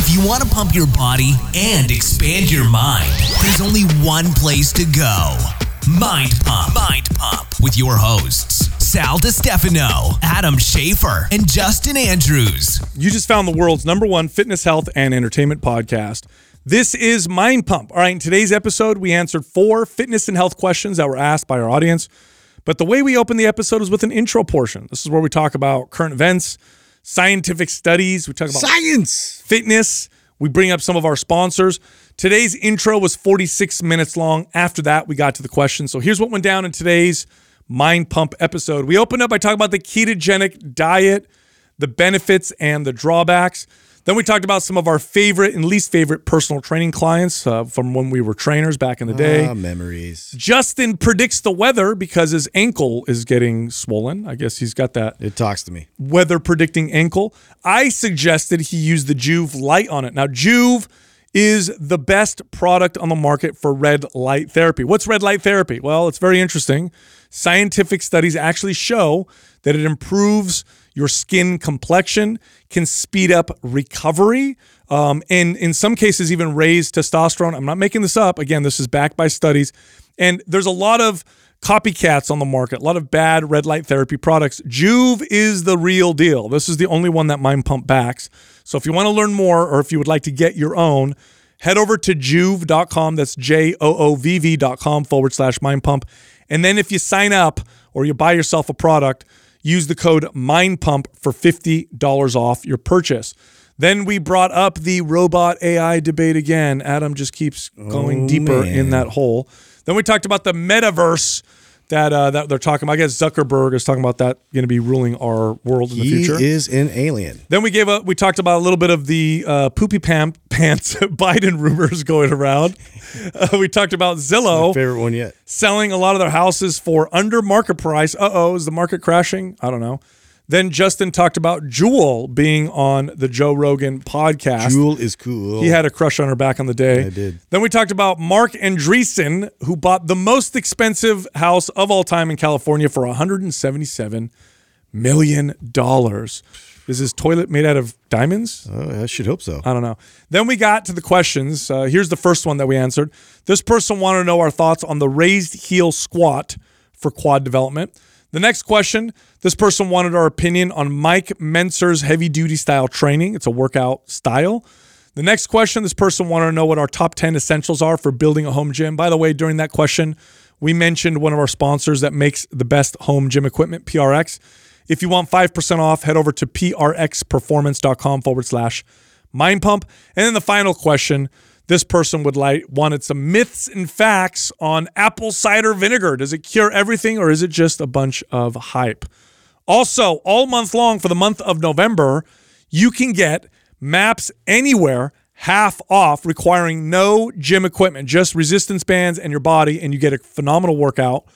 If you want to pump your body and expand your mind, there's only one place to go Mind Pump. Mind Pump with your hosts, Sal DiStefano, Adam Schafer, and Justin Andrews. You just found the world's number one fitness, health, and entertainment podcast. This is Mind Pump. All right, in today's episode, we answered four fitness and health questions that were asked by our audience. But the way we open the episode is with an intro portion. This is where we talk about current events, scientific studies, we talk about Science. fitness. We bring up some of our sponsors. Today's intro was 46 minutes long. After that, we got to the questions. So here's what went down in today's Mind Pump episode. We opened up by talking about the ketogenic diet, the benefits and the drawbacks. Then we talked about some of our favorite and least favorite personal training clients uh, from when we were trainers back in the day. Ah, memories. Justin predicts the weather because his ankle is getting swollen. I guess he's got that It talks to me. weather predicting ankle. I suggested he use the Joovv light on it. Now, Joovv is the best product on the market for red light therapy. What's red light therapy? Well, it's very interesting. Scientific studies actually show that it improves your skin complexion, can speed up recovery, um, and in some cases, even raise testosterone. I'm not making this up. Again, this is backed by studies. And there's a lot of copycats on the market, a lot of bad red light therapy products. Joovv is the real deal. This is the only one that Mind Pump backs. So if you want to learn more or if you would like to get your own, head over to joovv.com. That's J O O V V.com forward slash Mind Pump. And then if you sign up or you buy yourself a product, use the code Mind Pump for $50 off your purchase. Then we brought up the robot AI debate again. Adam just keeps going Oh, deeper in that hole. Then we talked about the metaverse that uh, that they're talking about. I guess Zuckerberg is talking about that going to be ruling our world in the He future. is an alien. Then we gave up. we talked about a little bit of the uh, poopy pam- pants Biden rumors going around. Uh, we talked about Zillow Favorite one yet. selling a lot of their houses for under market price. Uh oh, is the market crashing? I don't know. Then Justin talked about Jewel being on the Joe Rogan podcast. Jewel is cool. He had a crush on her back on the day. I did. Then we talked about Marc Andreessen, who bought the most expensive house of all time in California for 177 million dollars. Is his toilet made out of diamonds? Oh, I should hope so. I don't know. Then we got to the questions. Uh, here's the first one that we answered. This person wanted to know our thoughts on the raised heel squat for quad development. The next question this person wanted our opinion on Mike Mentzer's heavy duty style training. It's a workout style. The next question this person wanted to know what our top 10 essentials are for building a home gym. By the way, during that question, we mentioned one of our sponsors that makes the best home gym equipment, PRX. If you want 5% off, head over to prxperformance.com forward slash mind pump. And then the final question this person would like wanted some myths and facts on apple cider vinegar. Does it cure everything or is it just a bunch of hype? Also, all month long for the month of November, you can get Maps Anywhere half off, requiring no gym equipment, just resistance bands and your body, and you get a phenomenal workout.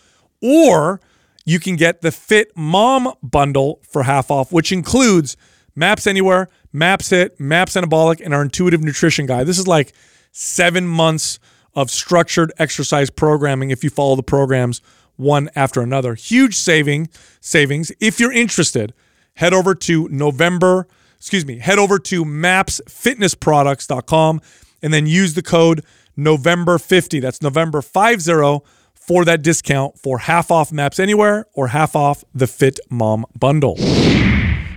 Or you can get the Fit Mom bundle for half off, which includes Maps Anywhere, Maps Hit, Maps Anabolic, and our intuitive nutrition guide. This is like seven months of structured exercise programming if you follow the programs one after another. Huge saving savings. If you're interested, head over to November, excuse me, head over to mapsfitnessproducts.com and then use the code November50. That's November 50 for that discount for half off Maps Anywhere or half off the Fit Mom bundle.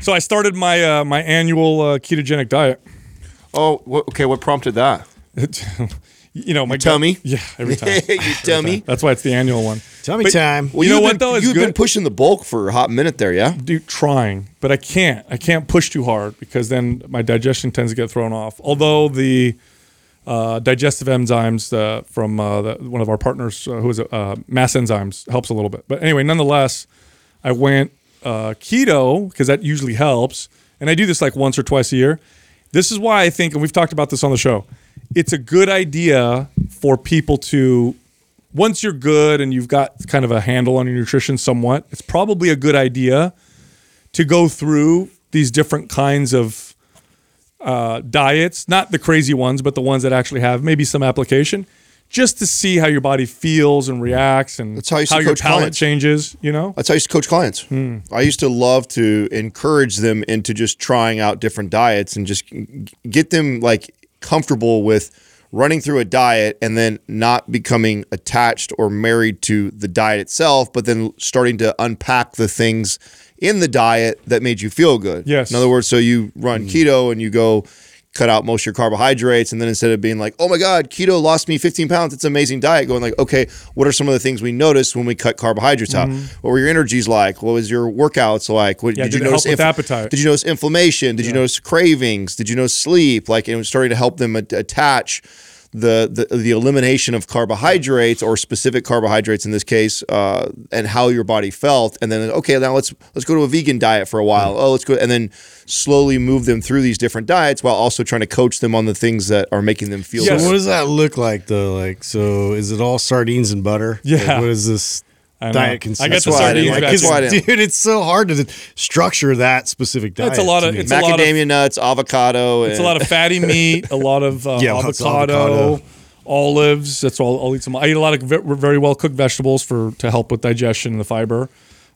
So I started my uh, my annual uh, ketogenic diet. Oh, okay. What prompted that? you know, my tummy? Yeah, every time. you dummy. That's why it's the annual one. Tell me But- time. Well, you know you've what though? It's You've been pushing the bulk for a hot minute there, yeah. Dude, trying, but I can't. I can't push too hard because then my digestion tends to get thrown off. Although the uh, digestive enzymes uh, from uh, the, one of our partners, uh, who is it, uh, MassZymes, helps a little bit. But anyway, nonetheless, I went uh, keto because that usually helps, and I do this like once or twice a year. This is why I think, and we've talked about this on the show. It's a good idea for people to once you're good and you've got kind of a handle on your nutrition somewhat, it's probably a good idea to go through these different kinds of uh, diets, not the crazy ones, but the ones that actually have maybe some application, just to see how your body feels and reacts and That's how used your palate clients. changes. You know, That's how I used to coach clients. Hmm. I used to love to encourage them into just trying out different diets and just get them like comfortable with running through a diet and then not becoming attached or married to the diet itself, but then starting to unpack the things in the diet that made you feel good. Yes. In other words, so you run mm. keto and you go cut out most of your carbohydrates and then instead of being like oh my god keto lost me 15 pounds it's an amazing diet going like okay what are some of the things we noticed when we cut carbohydrates out? What were your energies like? What was your workouts like? What Mm-hmm. Yeah, did, did you notice with appetite? did you notice inflammation? Did you notice cravings? Did you notice sleep? Like it was starting to help them at- attach the, the the elimination of carbohydrates or specific carbohydrates in this case, uh, and how your body felt, and then okay, now let's let's go to a vegan diet for a while. Oh, let's go, and then slowly move them through these different diets while also trying to coach them on the things that are making them feel. Yes. So what does that look like though? Like, so is it all sardines and butter? Yeah. Like, what is this I know. diet I consist? That's why I didn't like- that's why I didn't- dude. It's so hard to structure that specific diet. It's a lot of- me. it's a lot of- Macadamia nuts, avocado. It's a lot of fatty meat, a lot of uh, Yeah, avocado, avocado. olives. That's all. I'll eat some. I eat a lot of very well cooked vegetables for to help with digestion and the fiber.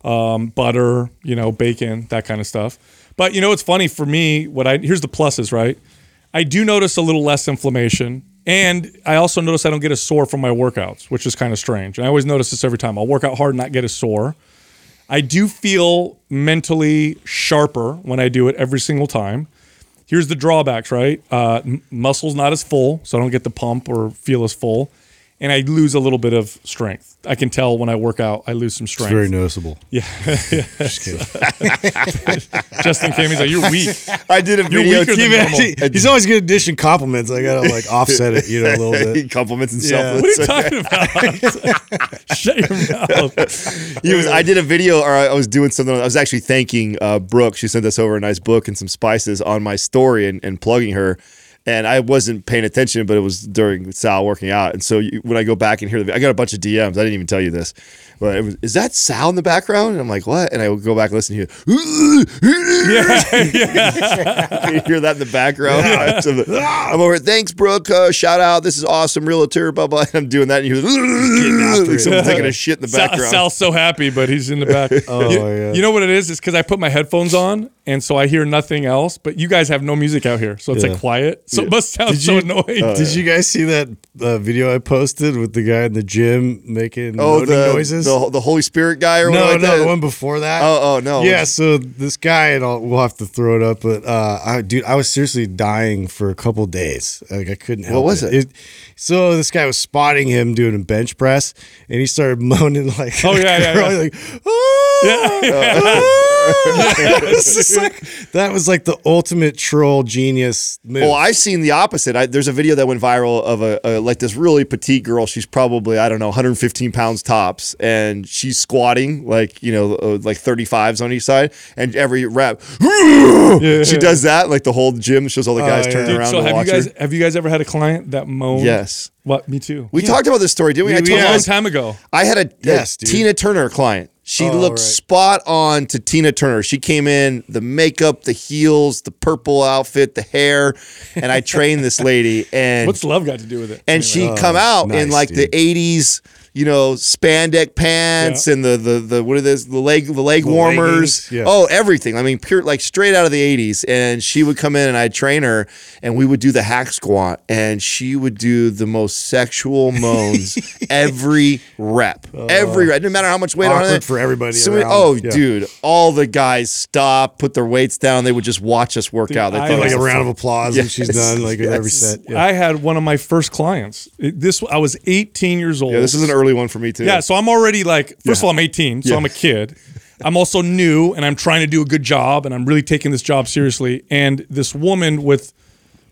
Um, butter, you know, bacon, that kind of stuff. But you know, it's funny for me. What I here's the pluses, right? I do notice a little less inflammation, and I also notice I don't get a sore from my workouts, which is kind of strange. And I always notice this every time. I'll work out hard and not get a sore. I do feel mentally sharper when I do it every single time. Here's the drawbacks, right? Uh, muscle's not as full, so I don't get the pump or feel as full, and I lose a little bit of strength. I can tell when I work out, I lose some It's strength. very noticeable. yeah, Just kidding. Justin came. He's like, "You're weak." I did a You're video. weaker than normal. He's always good at dishing compliments. I gotta like offset it, you know, a little bit. compliments Yeah. himself. What are you talking about? Shut your mouth. He was. I did a video, or I was doing something. I was actually thanking uh, Brooke. She sent us over a nice book and some spices on my story and, and plugging her. And I wasn't paying attention, but it was during Sal working out. And so you, when I go back and hear the, I got a bunch of DMs. I didn't even tell you this, but it was, is that Sal in the background? And I'm like, what? And I would go back and listen to you. you hear that in the background. So the- I'm over. Thanks, Brooke. Uh, shout out. This is awesome, realtor. Blah blah. And I'm doing that, and you hear like someone's taking a shit in the Sal, background. Sal's so happy, but he's in the back. Oh, you, yeah. you know what it is? It's because I put my headphones on, and so I hear nothing else. But you guys have no music out here, so it's Yeah. like quiet. So it must sound Did so you- annoying. Did you guys see that uh, video I posted with the guy in the gym making Oh, the, noises? The the Holy Spirit guy or no, what like no, that? the one before that. Oh, oh, no. Yeah, so this guy, and I'll, we'll have to throw it up, but uh, I, dude, I was seriously dying for a couple days. Like I couldn't. Help was it? So this guy was spotting him doing a bench press, and he started moaning like, Oh, yeah, yeah, yeah. like, "Ah, It's just like- that was like the ultimate troll genius move. Well, I've seen the opposite. I, there's a video that went viral of a, a like this really petite girl. She's probably I don't know 115 pounds tops, and she's squatting like you know uh, like 35s on each side, and every rep she does that like the whole gym shows all the guys yeah. turning Dude, around so have you guys her. have you guys ever had a client that moaned? Yes, What? Me too. we talked about this story, didn't we? I We- told a long time ago. I had a, Yes. Tina Turner client. She Oh, looked right. spot on to Tina Turner. She came in the makeup, the heels, the purple outfit, the hair, and I trained this lady. And What's love got to do with it? and she'd come out in like dude. the '80s, you know, spandex pants and the the the what are this the leg the leg warmers. yeah. Oh, everything. I mean, pure like straight out of the '80s. And she would come in and I'd train her, and we would do the hack squat, and she would do the most sexual moans every rep, every rep. Didn't matter how much weight on Uh, it for everybody So we- oh, Yeah. dude, all the guys stop, put their weights down. They would just watch us work out. They I thought like a the round of fun- applause when she's done, like with every set. Yeah. I had one of my first clients. This I was 18 years old. Yeah, this is an early one for me too. Yeah, so I'm already like, first of all, I'm 18, so Yeah. I'm a kid. I'm also new and I'm trying to do a good job and I'm really taking this job seriously. And this woman with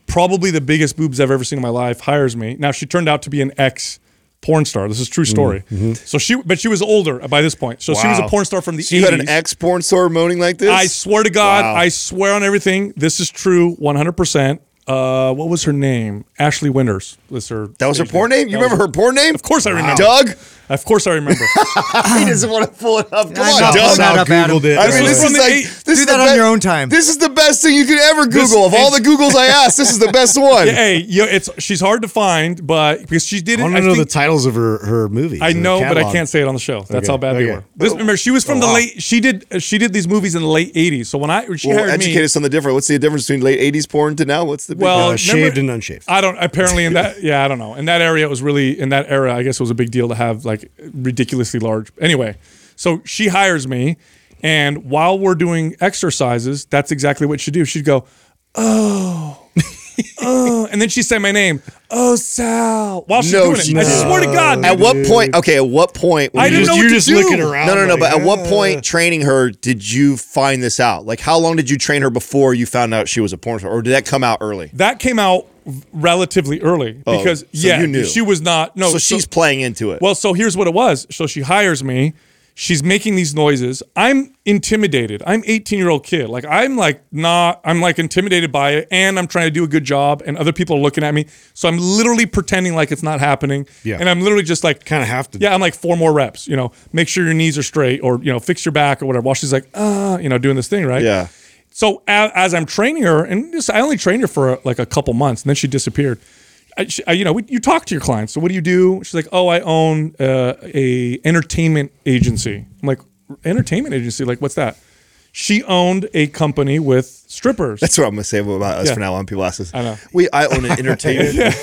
probably the biggest boobs I've ever seen in my life hires me. Now she turned out to be an ex porn star. This is a true story. Mm-hmm. So she, but she was older by this point. So she was a porn star from the So 80s. you had an ex porn star moaning like this? I swear to God, Wow. I swear on everything. This is true, 100%. Uh, what was her name? Ashley Winters was her. That was her stage porn name? You That was remember her porn name? Of course I remember. Doug? Of course, I remember. he doesn't want to pull it up. Come I on, know. Doug. Shut Now up, Adam. Googled it. I mean, this is like eight- this Do is that on be- your own time. This is the best thing you could ever Google. of all the Googles I asked, this is the best one. hey, yo, it's she's hard to find, but because she did I it. want I to know think- the titles of her her movies. I know, but I can't say it on the show. That's Okay, how bad they were. This, remember, she was from Oh, the wow. late. She did. uh, She did these movies in the late '80s. So when I when she Well, hired educate me, us on the difference. What's the difference between late '80s porn to now? What's the big well, Uh, remember- shaved and unshaved. I don't. Apparently, in that, yeah, I don't know. In that area, it was really in that era. I guess it was a big deal to have like ridiculously large. Anyway, so she hires me, and while we're doing exercises, that's exactly what she'd do. She'd go, "Oh, oh," and then she'd say my name, "Oh, Sal," while she's No, doing she it. I swear to God, At dude. what point? Okay, at what point? I when didn't you know You're to just do. looking around. No, no, no. like, But at what uh, point training her did you find this out? Like, how long did you train her before you found out she was a porn star, or did that come out early? That came out relatively early because Oh, so yeah, she was not. No, so she's playing into it. Well, so here's what it was. So she hires me. She's making these noises. I'm intimidated. I'm 18 year old kid. Like I'm like not. I'm like intimidated by it, and I'm trying to do a good job, and other people are looking at me. So I'm literally pretending like it's not happening. Yeah. And I'm literally just like Kinda have to. Yeah. I'm like four more reps. You know, make sure your knees are straight, or you know, fix your back or whatever. While she's like, uh, you know, doing this thing, right? yeah. So as, as I'm training her, and I only trained her for like a couple months, and then she disappeared. I, she, I, you know, we, you talk to your clients. So what do you do? She's like, oh, I own uh, a entertainment agency. I'm like, entertainment agency? Like, what's that? She owned a company with strippers. That's what I'm gonna say about us Yeah. for now on. People ask us. I know. We I own an entertainment.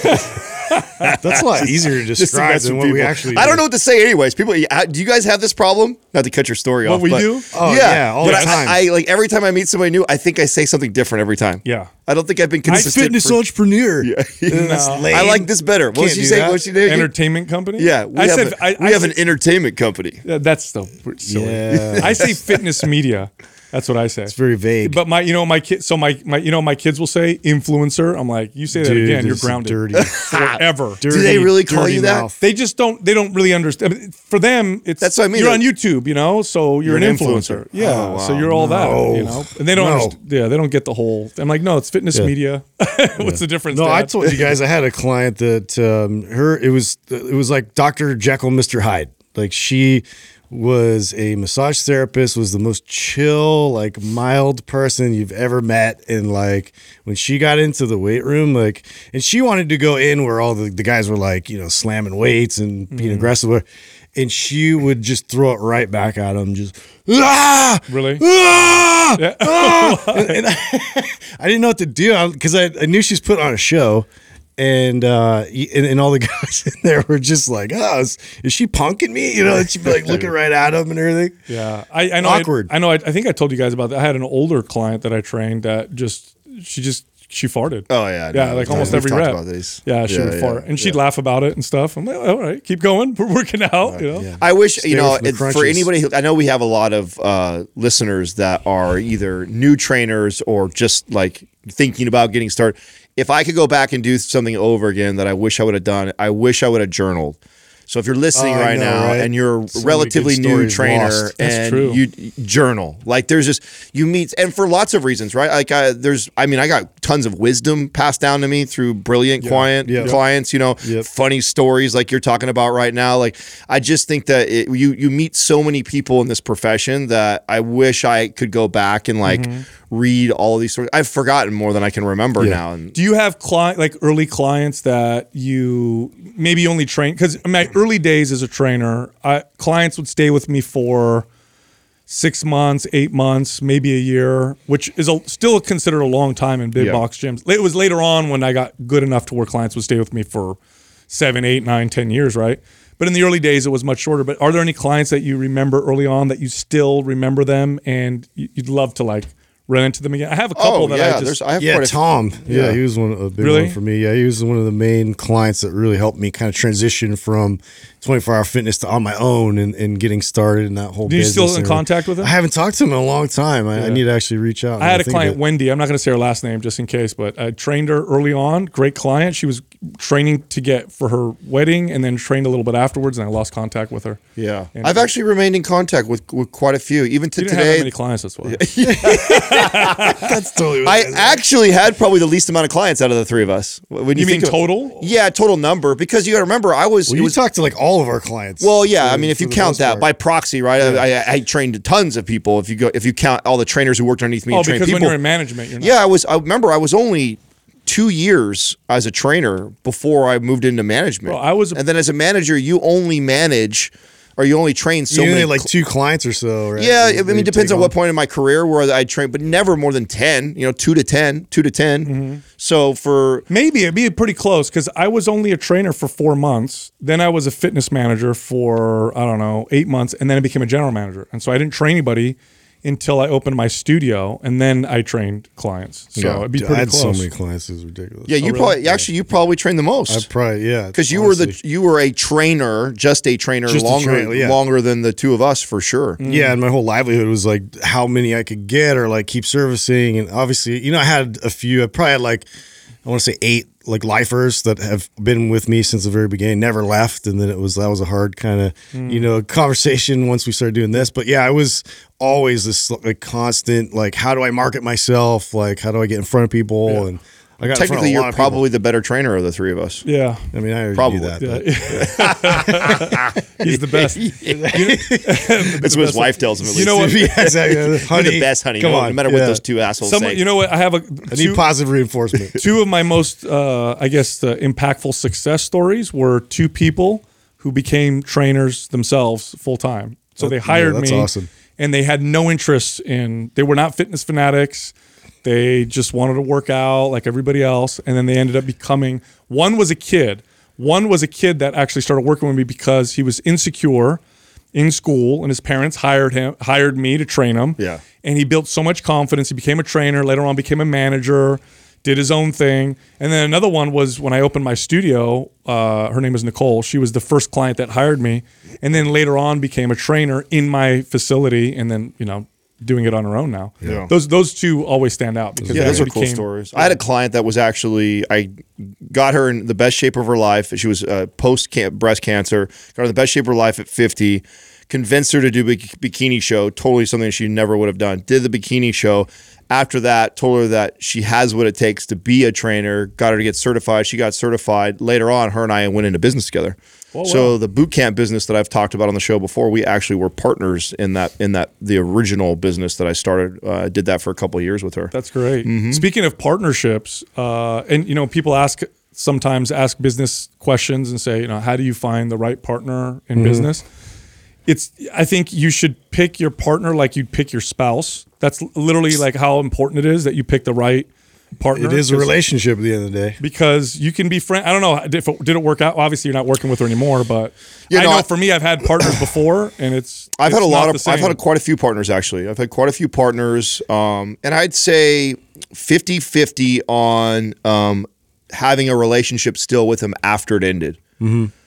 That's a lot easier to Just to describe mess than with what we people. actually. I don't know what to say. Anyways, people, do you guys have this problem? Not to cut your story What off. we but- do? Oh, yeah, all but the I- time. I, like every time I meet somebody new, I think I say something different every time. Yeah. I don't think I've been consistent. fitness for- entrepreneur. That's No. I like this better. What Can't did you do say? that. What's your name? entertainment company? Yeah, we I have, said a, I, we I have said- an entertainment company. Yeah, that's still silly. Yeah. I say fitness media. That's what I say. It's very vague. But my, you know, my kids. So my, my, you know, my kids will say influencer. I'm like, you say that Dude, again, you're this grounded dirty. forever. Dirty, they really call dirty you that? mouth. They just don't. They don't really understand. For them, it's That's what I mean. You're on YouTube, you know, so you're, You're an an influencer. influencer. Yeah, Oh, so you're all that, No. you know. And they don't. No. Yeah, they don't get the whole. I'm like, no, it's fitness media. What's the difference? No, I told you guys I had a client that um, her it was it was like Dr. Jekyll, Mr. Hyde. Like she was a massage therapist, was the most chill, like mild person you've ever met. And like when she got into the weight room, like and she wanted to go in where all the, the guys were like, you know, slamming weights and being Mm-hmm. aggressive. And she would just throw it right back at him, just ah, Really? ah, Yeah. ah! and, and I, I didn't know what to do because I, I knew she's put on a show. And, uh, and and all the guys in there were just like, oh, is, is she punking me? You know, and she'd be like looking right at him and everything. Yeah, I, I know. Awkward. I, know. I, I think I told you guys about that. I had an older client that I trained that just she just she farted. Oh yeah, yeah, no, like no, almost we've every talked rep. about these. Yeah, she Yeah, would yeah, fart, and she'd yeah. laugh about it and stuff. I'm like, all right, keep going. We're working out. You know. I wish Stay you know away from the it- for anybody. Who, I know we have a lot of uh, listeners that are either new trainers or just like thinking about getting started. If I could go back and do something over again that I wish I would have done, I wish I would have journaled. So if you're listening Oh, right know, now right? and you're a So relatively new trainer and true. you journal, like there's just you meet and for lots of reasons, right? Like I, there's, I mean, I got tons of wisdom passed down to me through brilliant client clients. You know, Yep. funny stories like you're talking about right now. Like I just think that it, you you meet so many people in this profession that I wish I could go back and like read all of these stories. I've forgotten more than I can remember now. And Do you have client like early clients that you maybe only train? Because my early days as a trainer, I, clients would stay with me for six months, eight months, maybe a year, which is a, still considered a long time in big Yeah. box gyms. It was later on when I got good enough to where clients would stay with me for seven, eight, nine, ten years, right? But in the early days, it was much shorter. But are there any clients that you remember early on that you still remember them and you'd love to like run into them again? I have a couple oh that yeah, I just there's I have Yeah, quite a Tom. Yeah, Yeah. he was one of a big Really? one for me. Yeah, he was one of the main clients that really helped me kind of transition from 24 hour fitness to on my own and, and getting started in that whole. Do you still in contact with him? I haven't talked to him in a long time. I, I need to actually reach out. I had a client, of. Wendy. I'm not going to say her last name just in case, but I trained her early on. Great client. She was training to get for her wedding, and then trained a little bit afterwards, and I lost contact with her. Yeah, And- I've actually remained in contact with, with quite a few, even to You didn't have that today. many clients, that's why. That's totally. What I it is. actually had probably the least amount of clients out of the three of us. When You mean think of- total? Yeah, total number. Because you got to remember, I was. Well, you was talk to like all of our clients. well, yeah. for- I mean, if you count that part. by proxy, right? I, I, I trained tons of people. If you go, if you count all the trainers who worked underneath me, Oh, and trained because when people. you're in management, you're not. yeah, I was. I remember I was only two years as a trainer before I moved into management. Well, I was a- and then as a manager, you only manage or you only train so you only many like cl- two clients or so, right? Yeah, That I mean, it depends take on what point in my career where I train, but never more than 10, you know, two to 10, two to 10. Mm-hmm. So for, Maybe it'd be pretty close because I was only a trainer for four months. Then I was a fitness manager for, I don't know, eight months. And then I became a general manager. And so I didn't train anybody until I opened my studio. And then I trained clients. So Yeah. it'd be Dude, pretty I had close. so many clients; it was ridiculous. yeah, you oh, really? probably, actually, you probably train the most. I probably yeah, Because you were the you were a trainer, just a trainer, Just a longer trainer, yeah. longer than the two of us for sure. Mm. Yeah, and my whole livelihood was like how many I could get or like keep servicing. And obviously, you know, I had a few. I probably had like I want to say eight like lifers that have been with me since the very beginning, never left. And then it was that was a hard kind of you know hmm. conversation once we started doing this. But yeah, I was always this like constant like how do I market myself? Like how do I get in front of people? And I got in front of Technically, you're probably the better trainer of the three of us. Yeah. I mean, I Probably. that. Yeah. but- He's the best. That's what his wife tells him. At You know least. what? yeah, exactly. You're Honey, the best, honey. Come no, on, no matter what yeah. those two assholes Someone, say. you know what? I have a I need positive reinforcement. two of my most, uh, I guess, the impactful success stories were two people who became trainers themselves full time. So they hired yeah, that's me, awesome. and they had no interest in. They were not fitness fanatics. They just wanted to work out like everybody else, and then they ended up becoming. One was a kid. One was a kid that actually started working with me because he was insecure in school, and his parents hired him, hired me to train him. Yeah. and he built so much confidence. He became a trainer. Later on, became a manager. Did his own thing, and then another one was when I opened my studio. Uh, her name is Nicole. She was the first client that hired me, and then later on became a trainer in my facility, and then you know doing it on her own now. Yeah. Those those two always stand out because Yeah, those are cool stories. I had a client that was actually I got her in the best shape of her life. She was uh, post breast cancer. Got her in the best shape of her life at fifty. Convinced her to do a bikini show. Totally something she never would have done. Did the bikini show. After that, told her that she has what it takes to be a trainer. Got her to get certified. She got certified. Later on, her and I went into business together. So the boot camp business that I've talked about on the show before, we actually were partners in that in that the original business that I started. Uh, I did that for a couple of years with her. That's great. Mm-hmm. Speaking of partnerships, uh, and you know, people ask sometimes ask business questions and say, you know, how do you find the right partner in Mm-hmm. business? It's. I think you should pick your partner like you'd pick your spouse. That's literally like how important it is that you pick the right partner. It is a relationship at the end of the day. because you can be friend. I don't know if it, did it work out. Obviously, you're not working with her anymore, but Yeah, I know I- for me, I've had partners before, and it's. I've had a lot of I've had a, quite a few partners actually. I've had quite a few partners um, and I'd say 50-50 on um, having a relationship still with them after it ended.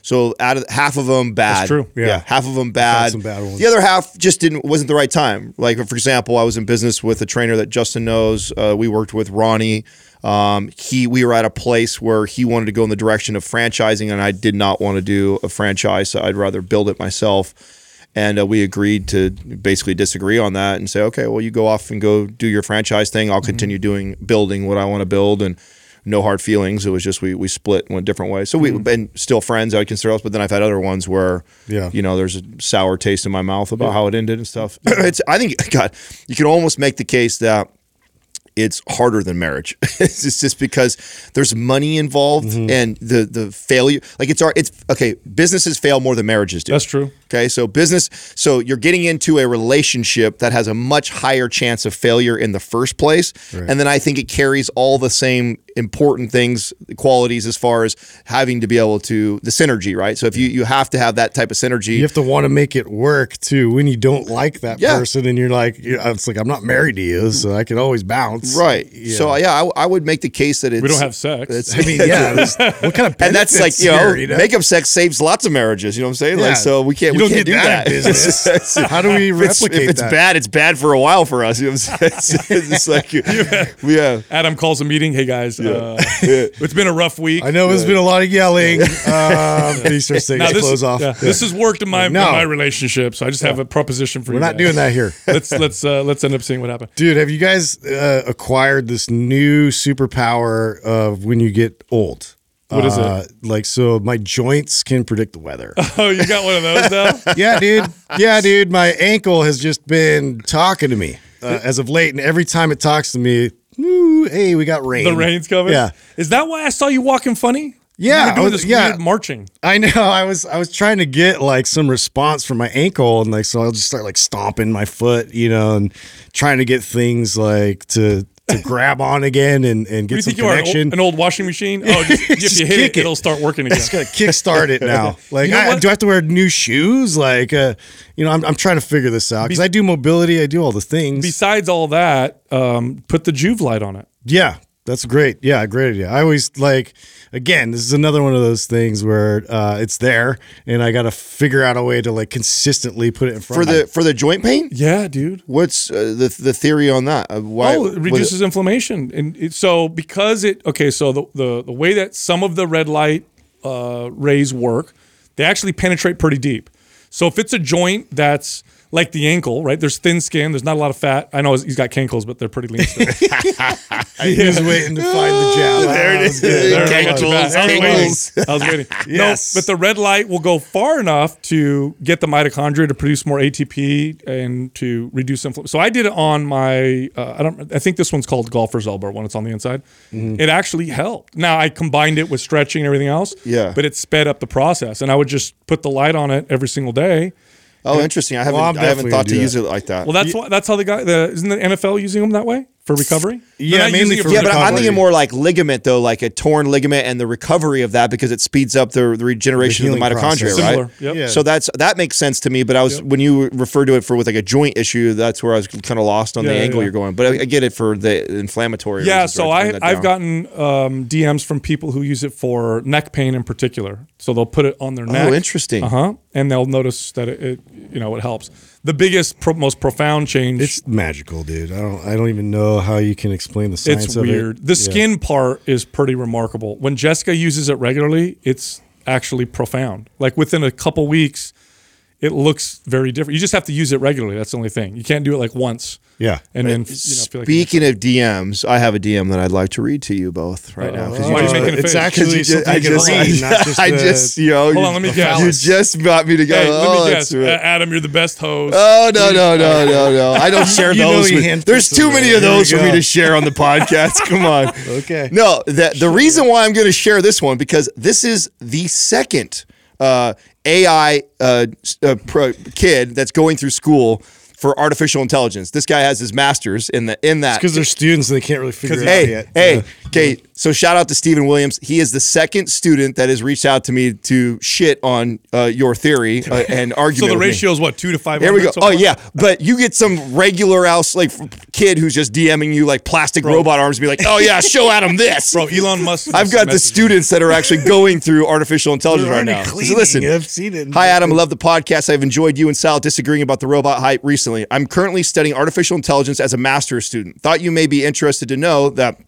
So out of half of them bad. That's true, yeah. half of them bad. some bad ones. The other half just didn't wasn't the right time. Like for example, I was in business with a trainer that Justin knows. Uh, we worked with Ronnie. Um, he we were at a place where he wanted to go in the direction of franchising, and I did not want to do a franchise. So I'd rather build it myself. And uh, we agreed to basically disagree on that and say, okay, well, you go off and go do your franchise thing. I'll continue doing building what I want to build and no hard feelings. It was just we we split went different ways. So we've been still friends. I would consider us, but then I've had other ones where Yeah. you know there's a sour taste in my mouth about how it ended and stuff. it's I think God, you can almost make the case that it's harder than marriage. it's just- because there's money involved Mm-hmm. and the the failure. Like it's our it's okay. Businesses fail more than marriages do. That's true. Okay, so business, so you're getting into a relationship that has a much higher chance of failure in the first place, and then I think it carries all the same important things, qualities as far as having to be able to the synergy, right? So if you you have to have that type of synergy, You have to want to make it work too. When you don't like that Yeah. person, and you're like, you it's like I'm not married to you, so I can always bounce. right? Yeah. So yeah, I, I would make the case that it's We don't have sex. it's- I mean, yeah. there's- what kind of and that's like you know, here, makeup sex saves lots of marriages. You know what I'm saying? Yeah. Like so we can't You we don't can't get do that that. business. How do we If it's, replicate if it's that? bad, it's bad for a while for us. You know what I'm saying? It's, it's like yeah, Adam calls a meeting. Hey guys, Uh, it's been a rough week. I know it's been a lot of yelling. Uh, he starts taking this, clothes off. yeah, this has worked in my No. in my relationship, so I just have a proposition for you. We're not guys. doing that here. let's let's uh, let's end up seeing what happens. Dude, have you guys uh, acquired this new superpower of when you get old? What is it? Uh, Like, so my joints can predict the weather. Oh, you got one of those now? yeah, dude. Yeah, dude. My ankle has just been talking to me uh, as of late, and every time it talks to me, "Ooh, hey, we got rain. the rain's coming. Yeah. Is that why I saw you walking funny? Yeah, you were I doing was- this yeah. weird marching. I know. I was I was trying to get like some response from my ankle, and like so I'll just start like stomping my foot, you know, and trying to get things like to to grab on again and and get some you are an connection. old, an old washing machine? Oh, just, if you hit kick it, it. it'll start working again. just gotta kickstart it now. Like, You know I, do I have to wear new shoes? Like, uh, you know, I'm, I'm trying to figure this out because I do mobility, I do all the things. Besides all that, um, put the Joovv light on it. yeah, that's great. Yeah, great idea. I always like, again, this is another one of those things where uh, it's there, and I got to figure out a way to like consistently put it in front For of me. the for the joint pain, Yeah, dude. what's uh, the the theory on that? Uh, Why oh, it was reduces inflammation, and it, so because it okay, so the, the the way that some of the red light uh, rays work, they actually penetrate pretty deep. So if it's a joint that's like the ankle, right? There's thin skin. There's not a lot of fat. I know he's got cankles, but they're pretty lean still. He was waiting to find the jab. There it is. that was good. There, I got you back. I was waiting. Cankles. I was waiting. Yes. No, but the red light will go far enough to get the mitochondria to produce more ATP and to reduce inflammation. So I did it on my. Uh, I don't. I think this one's called golfer's elbow when it's on the inside. Mm-hmm. It actually helped. Now I combined it with stretching and everything else. Yeah. But it sped up the process, and I would just put the light on it every single day. Oh, interesting. I haven't Well, I'm haven't thought gonna to do use it like that. Well, that's why. That's how the guy. The isn't the NFL using them that way for recovery? Yeah, mainly using it for yeah, but I'm thinking more like ligament though, like a torn ligament and the recovery of that because it speeds up the, the regeneration of the mitochondria, process. right? Yep. Yeah. So that's that makes sense to me. But I was when you refer to it for with like a joint issue, that's where I was kind of lost on Yeah, the yeah, angle yeah. you're going. But I, I get it for the inflammatory. Yeah, so I I've gotten um, DMs from people who use it for neck pain in particular. So they'll put it on their neck. Oh, interesting. Uh huh. And they'll notice that it, it you know it helps. The biggest, pro- most profound change. It's magical, dude. I don't. I don't even know how you can explain the science it's of weird. it. The Yeah. skin part is pretty remarkable. When Jessica uses it regularly, it's actually profound. Like within a couple weeks, it looks very different. You just have to use it regularly. That's the only thing. You can't do it like once Yeah. and then you know feel like Speaking of DMs, I have a DM that I'd like to read to you both right now. 'cause Why are you just- making a it's face? actually you ju- something I can just, read, not just. I a- just, you know, Hold you, on, let me guess. you just brought me together. Hey, oh, let me that's guess. right. Uh, Adam, you're the best host. Oh no no no no no! I don't share You those. with- there's too many of those for me to share on the podcast. Come on. Okay. No, the the reason why I'm going to share this one because this is the second uh, AI uh, uh, pro kid that's going through school for artificial intelligence. This guy has his master's in the in that. Because they're students and they can't really figure it out Hey, yet. hey, Yeah. okay. So shout out to Stephen Williams. He is the second student that has reached out to me to shit on uh, your theory uh, and argue. so the ratio is what two to five. There we go. so oh far? yeah, but you get some regular house like kid who's just DMing you like plastic robot arms, and be like, oh yeah, show Adam this. bro. Elon Musk. I've got the students that are actually going through artificial intelligence right already now. So listen, I've seen it. Hi, Adam. I love the podcast. I've enjoyed you and Sal disagreeing about the robot hype recently. I'm currently studying artificial intelligence as a master's student. Thought you may be interested to know that.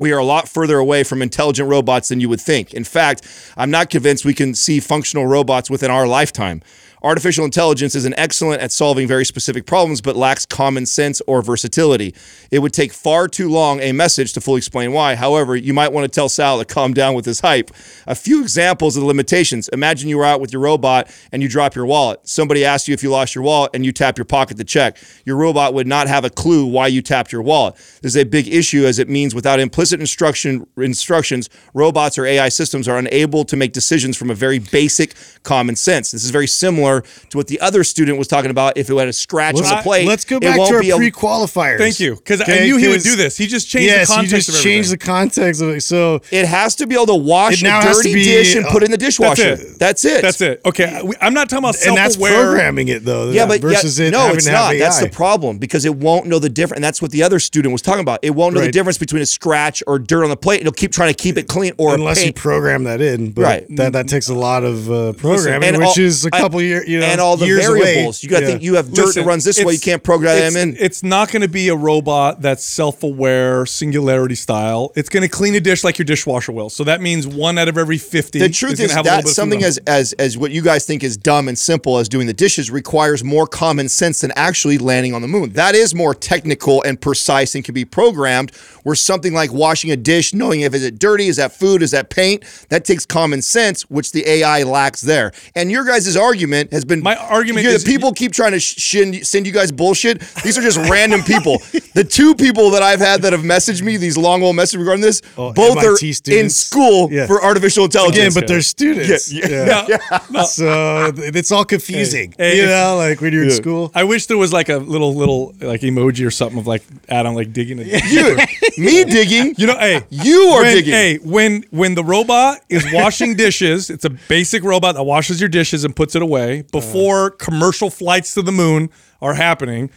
We are a lot further away from intelligent robots than you would think. In fact, I'm not convinced we can see functional robots within our lifetime. Artificial intelligence is an excellent at solving very specific problems, but lacks common sense or versatility. It would take far too long a message to fully explain why. However, you might want to tell Sal to calm down with his hype. A few examples of the limitations. Imagine you were out with your robot and you drop your wallet. Somebody asks you if you lost your wallet and you tap your pocket to check. Your robot would not have a clue why you tapped your wallet. This is a big issue as it means without implicit instruction instructions, robots or AI systems are unable to make decisions from a very basic common sense. This is very similar to what the other student was talking about. If it had a scratch Let's, on the plate, let's go it back to won't our pre-qualifiers. Thank you, because I knew he would do this. He just changed Yes, the you context just of changed the context of it. So It has to be able to wash It now a dirty be- dish and put it in the dishwasher. it. That's it. That's it. Okay, I'm not talking about and that's self-aware. programming it though. Yeah, but versus yeah, it no, it's not. AI. That's the problem because it won't know the difference. And that's what the other student was talking about. It won't know the difference between a scratch or dirt on the plate. It'll keep trying to keep it clean or unless you program that in. But Right. That that takes a lot of uh, programming, and which all- is a couple years year, you know, and all the years away. variables. You got to Yeah. think you have dirt Listen, that runs this way. You can't program it's, in. It's not going to be a robot that's self-aware, singularity style. It's going to clean a dish like your dishwasher will. So that means one out of every fifty. the truth is have a little bit that something as, as as what you guys think is dumb and simple as doing the dishes requires more common sense than actually landing on the moon. That is more technical and precise and can be programmed. Where something like washing a dish, knowing if is it dirty, is that food, is that paint, that takes common sense, which the AI lacks there. And your guys' argument has been My argument you- is- people keep trying to sh- shin- send you guys bullshit. These are just random people. The two people that I've had that have messaged me these long old messages regarding this, Oh, both are MIT in school Yeah. for artificial intelligence. Again, but they're students. Yeah. No, So it's all confusing. Hey, you if- know, like when you're in school. I wish there was like a little little like emoji or something of like Adam like digging it. Dude, me digging. You know, hey, You are when, digging. Hey, when when the robot is washing dishes, it's a basic robot that washes your dishes and puts it away before commercial flights to the moon are happening.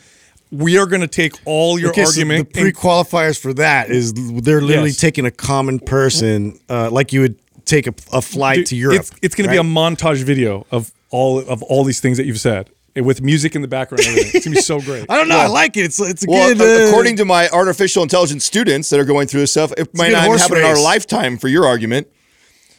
We are going to take all your Okay, so argument. the pre-qualifiers for that is they're literally Yes. taking a common person, uh, like you would take a, a flight Dude, to Europe. It's, it's going to be a montage video of all of all these things that you've said and with music in the background. It's going to be so great. I don't know. I like it. It's it's a Well, good. uh, according to my artificial intelligence students that are going through this stuff, it might not horse happen in our lifetime for your argument.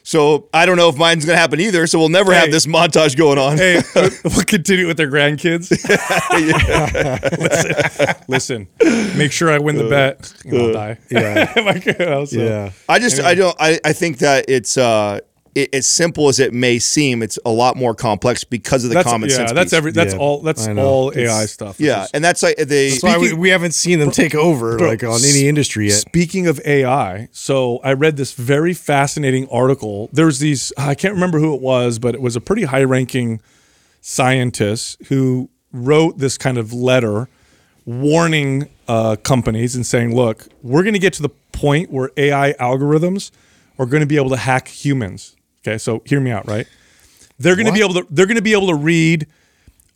So I don't know if mine's going to happen either. So we'll never Hey. have this montage going on. Hey, we'll continue with their grandkids. listen, listen, make sure I win the bet. And I'll die. yeah, so- yeah. I just I don't I, I think that it's uh it, as simple as it may seem, it's a lot more complex because of the That's common yeah. sense. That's every. That's Yeah, all. That's I know. all It's- AI stuff. It's Yeah, just- and that's like they. That's why we, we haven't seen them take over Bro, like on any industry yet. Speaking of AI, so I read this very fascinating article. There's these, I can't remember who it was, but it was a pretty high ranking scientist who wrote this kind of letter warning uh, companies and saying, look, we're going to get to the point where AI algorithms are going to be able to hack humans. Okay, so hear me out, right? They're going to be able to. They're going to be able to read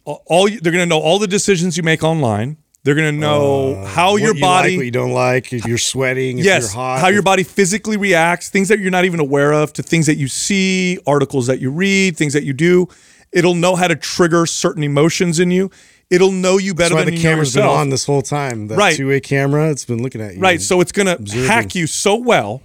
all. they're going to know all the decisions you make online. They're going to know how Uh, What your you body like, what you don't like, if you're sweating, if yes, you're hot, how your body physically reacts, things that you're not even aware of, to things that you see, articles that you read, things that you do. It'll know how to trigger certain emotions in you. It'll know you better That's why than the you camera's been on this whole time. That Right. two-way camera, it's been looking at you. Right. So it's going to hack you so well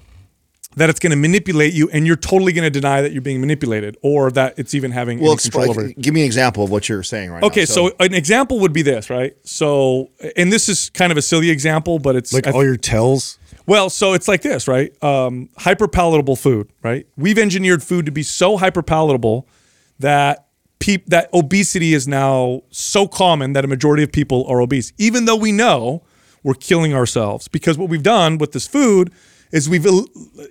that it's going to manipulate you, and you're totally going to deny that you're being manipulated or that it's even having well, any control over you. give me an example of what you're saying right Okay, now. so, an example would be this, right? So, and this is kind of a silly example, but it's like I all your tells. Well, so it's like this, right? Um, hyper palatable food, right? We've engineered food to be so hyper palatable that peop- that obesity is now so common that a majority of people are obese, even though we know we're killing ourselves. Because what we've done with this food is we've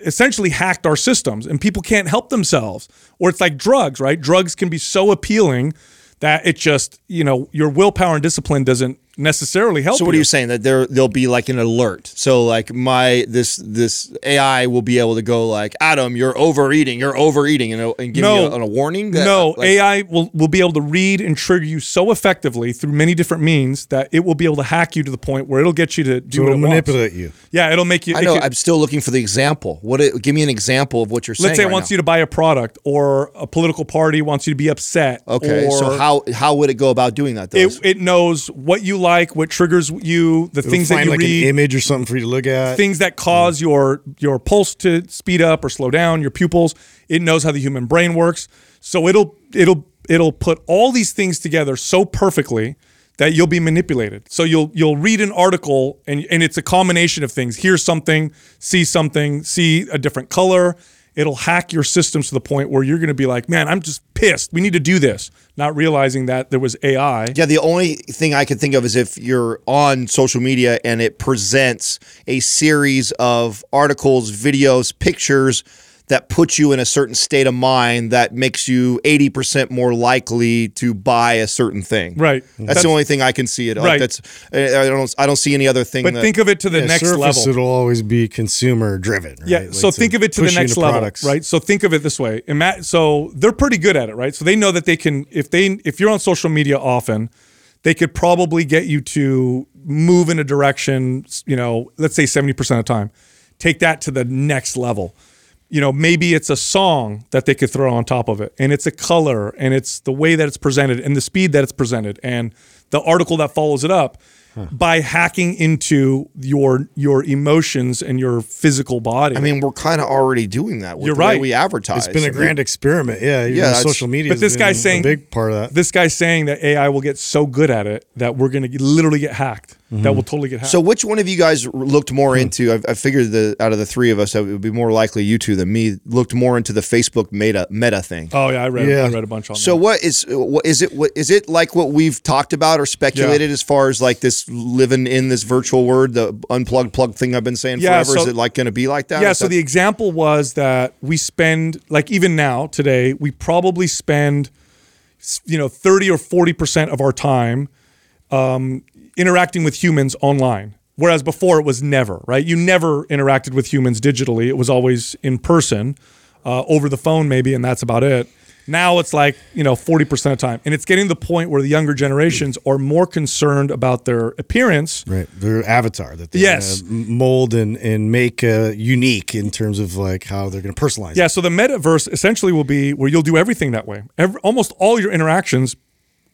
essentially hacked our systems, and people can't help themselves. Or it's like drugs, right? Drugs can be so appealing that it just, you know, your willpower and discipline doesn't necessarily help. So what are you saying that there there'll be like an alert? So like my this this AI will be able to go like Adam, you're overeating, you're overeating, and, and give No. me a, a warning. That, no, like, AI will, will be able to read and trigger you so effectively through many different means that it will be able to hack you to the point where it'll get you to do So what it'll it wants. manipulate you. Yeah, it'll make you. I it know. could- I'm still looking for the example. What? It, give me an example of what you're saying. let's say it right wants now. you to buy a product, or a political party wants you to be upset. Okay. or So how how would it go about doing that? Though? it, it knows what you like, what triggers you, the It'll things that you like read, an image or something for you to look at. things that cause your your pulse to speed up or slow down, your pupils. It knows how the human brain works, so it'll it'll it'll put all these things together so perfectly that you'll be manipulated. So you'll you'll read an article and and it's a combination of things. Hear something, see something, see a different color. It'll hack your systems to the point where you're going to be like, "Man, I'm just pissed. We need to do this." Not realizing that there was AI. Yeah, the only thing I could think of is if you're on social media and it presents a series of articles, videos, pictures that puts you in a certain state of mind that makes you 80% more likely to buy a certain thing. Right. That's, That's- the only thing I can see it. Like Right. that's I don't I don't see any other thing But that, think of it to the Yeah, next surface, level. it'll always be consumer driven. Right? Yeah. Like so think of it to the next into level, products. right? So think of it this way. Ima- so they're pretty good at it, right? So they know that they can, if they, if you're on social media often, they could probably get you to move in a direction. You know, let's say seventy percent of the time, take that to the next level. You know, maybe it's a song that they could throw on top of it, and it's a color, and it's the way that it's presented, and the speed that it's presented, and the article that follows it up. By hacking into your your emotions and your physical body. I mean, we're kind of already doing that. With You're the way right. we advertise. It's been a grand experiment. Yeah, even Yeah, social media. But this has guy's saying a big part of that. this guy's saying that AI will get so good at it that we're going to literally get hacked. That will totally get hacked. So, which one of you guys looked more Hmm. into? I, I figured the out of the three of us, it would be more likely you two than me. Looked more into the Facebook meta meta thing. oh yeah, I read Yeah. I read a bunch on So that. what is what is it? What is it like? What we've talked about or speculated as far as like this living in this virtual world, the unplugged plug thing I've been saying Yeah, forever. so- is it like going to be like that? Yeah, so that- the example was that we spend like even now today we probably spend you know 30 or 40% of our time um, interacting with humans online. Whereas before it was never, right? You never interacted with humans digitally. It was always in person, uh, over the phone maybe, and that's about it. Now it's like, you know, 40% of the time. And it's getting to the point where the younger generations are more concerned about their appearance Right, their avatar that they Yes. mold and and make uh, unique in terms of like how they're going to personalize. Yeah, it. so the metaverse essentially will be where you'll do everything that way. Every, almost all your interactions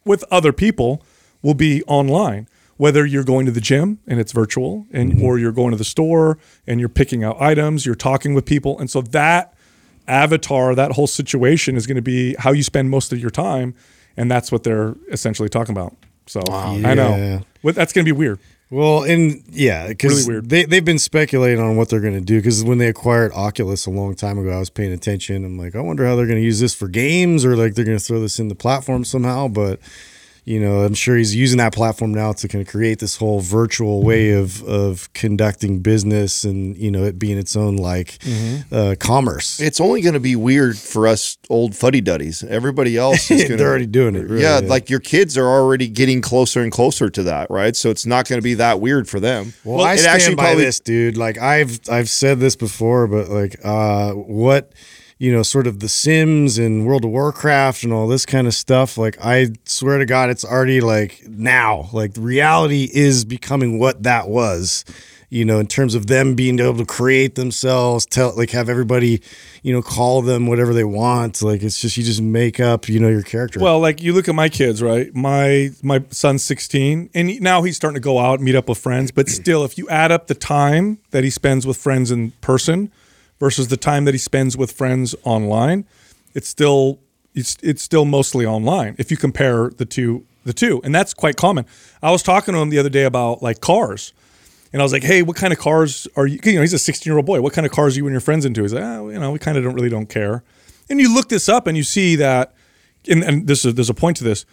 with other people will be online. Whether you're going to the gym and it's virtual, and mm-hmm. or you're going to the store and you're picking out items, you're talking with people, and so that avatar, that whole situation is going to be how you spend most of your time, and that's what they're essentially talking about. So I Yeah. know Well, that's going to be weird. Well, and yeah, because Really they they've been speculating on what they're going to do. Because when they acquired Oculus a long time ago, I was paying attention. I'm like, I wonder how they're going to use this for games, or like they're going to throw this in the platform somehow. But you know, I'm sure he's using that platform now to kind of create this whole virtual way of of conducting business, and you know, it being its own like Mm-hmm. uh, commerce. it's only going to be weird for us old fuddy duddies. Everybody else is going they're already doing it. really, yeah, like your kids are already getting closer and closer to that, right? So it's not going to be that weird for them. Well, I it stand by this, dude. Like I've I've said this before, but like uh what you know, sort of the Sims and World of Warcraft and all this kind of stuff. Like I swear to God, it's already like now. Like reality is becoming what that was. You know, in terms of them being able to create themselves, tell like have everybody, you know, call them whatever they want. Like it's just you just make up, you know, your character. Well, like you look at my kids, right? My my son's 16, and now he's starting to go out, meet up with friends. But still, if you add up the time that he spends with friends in person versus the time that he spends with friends online, it's still it's it's still mostly online. If you compare the two the two, and that's quite common. I was talking to him the other day about like cars. And I was like, "Hey, what kind of cars are you?" You know, he's a 16 year old boy. What kind of cars are you and your friends into? He's like, "Oh, you know, we kind of don't really don't care." And you look this up, and you see that, and, and this is there's a point to this.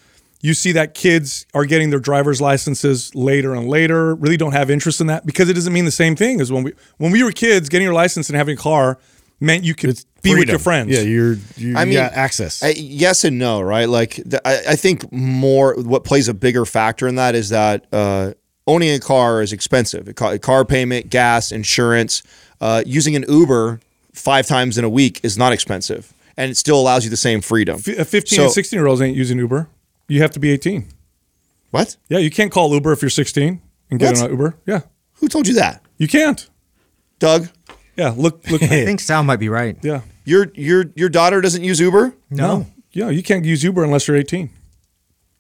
You see that kids are getting their driver's licenses later and later. Really don't have interest in that because it doesn't mean the same thing as when we when we were kids. Getting your license and having a car meant you could be with your friends. Yeah, you're you I mean, got access. I, yes and no, right? Like th- I, I think more what plays a bigger factor in that is that uh, owning a car is expensive. A car, car payment, gas, insurance. Uh, using an Uber five times in a week is not expensive, and it still allows you the same freedom. F- uh, 15 So- and 16 year olds ain't using Uber. You have to be 18. What? Yeah, you can't call Uber if you're 16 and get What? on Uber. Yeah, Who told you that, you can't. Doug? Yeah, look, look. I think Sal might be right. yeah, Your your your daughter doesn't use Uber? No. Yeah, you can't use Uber unless you're 18.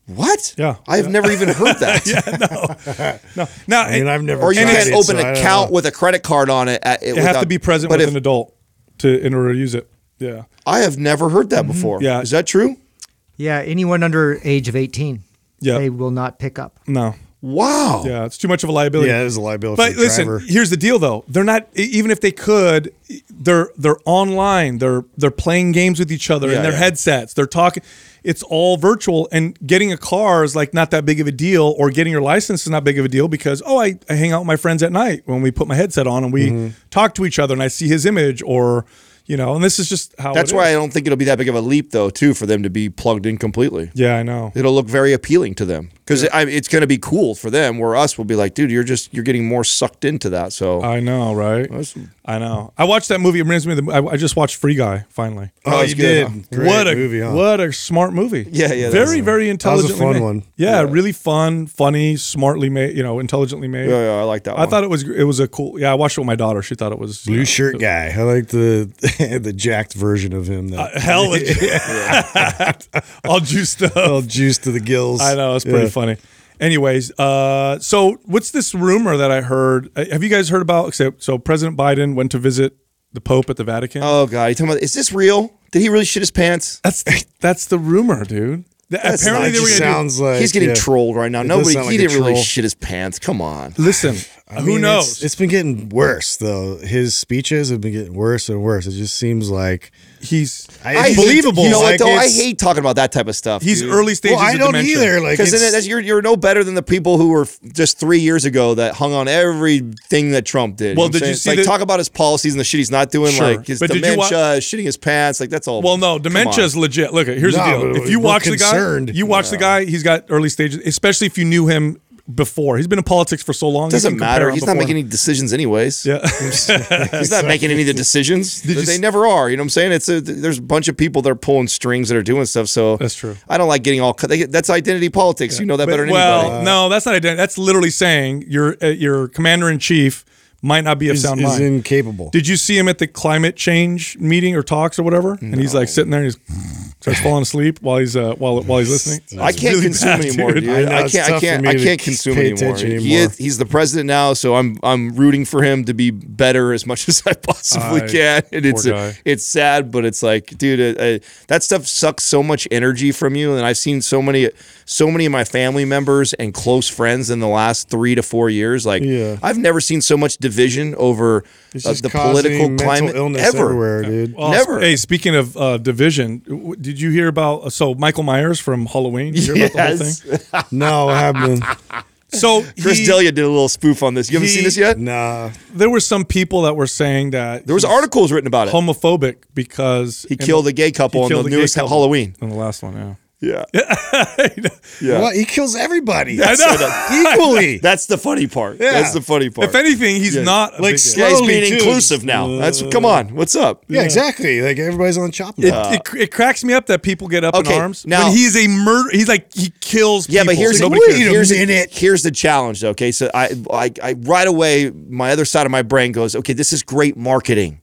What? Yeah. I have never even heard that. No, now I mean, I've never. Or you tried can't it, open I an don't account know. with a credit card on it. At, you have to be present but with if, an adult to in order to use it. Yeah, I have never heard that before. Mm-hmm. Yeah. Is that true? Yeah, anyone under age of 18, Yeah. they will not pick up. no, Wow. yeah, it's too much of a liability. Yeah, it is a liability. But for the listen, driver. here's the deal though. They're not even if they could, they're they're online. They're they're playing games with each other Yeah, in their yeah. headsets. They're talking it's all virtual and getting a car is like not that big of a deal or getting your license is not big of a deal because oh I, I hang out with my friends at night when we put my headset on and we Mm-hmm. talk to each other and I see his image or you know and this is just how That's it why I don't think it'll be that big of a leap, though, too, for them to be plugged in completely. Yeah, I know. It'll look very appealing to them because it's going to be cool for them. Where us will be like, dude, you're just you're getting more sucked into that. So I know, right? I know. I watched that movie. It reminds me of the. I, I just watched Free Guy finally. Oh, it's you good, did. Great what a movie, huh? what a smart movie. Yeah, yeah, that Very was- very was a fun made. one. Yeah, really fun, funny, smartly made. You know, intelligently made. yeah, yeah, I like that. I one. thought it was it was a cool. Yeah, I watched it with my daughter. She thought it was you Blue know, shirt guy. I like the the jacked version of him. That hell all juiced up. all juiced to the gills. I know it's pretty Yeah. funny. Anyways, uh, so what's this rumor that I heard? uh, Have you guys heard about? So, so President Biden went to visit the Pope at the Vatican. Oh god, you talking about? Is this real? Did he really shit his pants? that's that's the rumor, dude. That's apparently It they were just gonna do- sounds like He's getting yeah. trolled right now. It does Nobody, sound he like didn't really shit his pants. Come on. Listen, I who mean, knows? It's, it's been getting worse though. His speeches have been getting worse and worse. It just seems like he's I, I it's hate- believable. You know like what though? I hate talking about that type of stuff. he's dude. early stages. Well, I don't dementia. either. Like Because you're you're no better than the people who were just three years ago that hung on everything that Trump did. Well, know I'm did you see like the- talk about his policies and the shit he's not doing, Sure. like his But you dementia, shitting his pants, like that's all. Well, no, dementia is legit. Look, here's No, the deal. If you watch the guy, you watch the guy. He's got early stages, especially if you knew him before. He's been in politics for so long. Doesn't matter. He's not making any decisions anyways. Yeah. He's not making any of the decisions. they never are. You know what I'm saying? It's a, there's a bunch of people that are pulling strings that are doing stuff. So That's true. I don't like getting all. cut- That's identity politics. You know that But- better than well, anybody. no, that's not identity. That's literally saying your uh, your commander in chief might not be of is, sound is mind. incapable. Did you see him at the climate change meeting or talks or whatever? And he's like sitting there and he's starts falling asleep while he's uh, while while he's listening. I can't really consume bad, anymore, dude. I know, I, can't. I can't. I can't consume pay anymore. He is, he's the president now, so I'm I'm rooting for him to be better as much as I possibly I- can. And it's poor guy. it's sad, but it's like, dude, uh, uh, that stuff sucks so much energy from you. And I've seen so many so many of my family members and close friends in the last three to four years. Like, Yeah. I've never seen so much division over uh, the political climate illness ever. everywhere, dude. Well, Never. Hey, speaking of uh, division, w- did you hear about so Michael Myers from Halloween? Did you hear about the whole Yes. thing? No, I haven't. So Chris he- D'Elia did a little spoof on this. You haven't he- seen this yet? Nah. there were some people that were saying that There was articles written about it. homophobic because He killed a gay couple he in killed the newest couple Halloween. in the last one. Yeah. Yeah. yeah. What? He kills everybody. I know. Equally. That's the funny part. Yeah. That's the funny part. If anything, he's not Like big sl- guy. yeah, he's slowly, being too. inclusive now. That's come on. What's up? yeah, exactly. Like everybody's on chopping It, block. it, it cracks me up that people get up Okay, in arms now- when he's a murder. He's like he kills. Yeah, but here's so the, nobody here's, the, minute. here's the challenge. Okay, so I, I, I right away, my other side of my brain goes, okay, this is great marketing.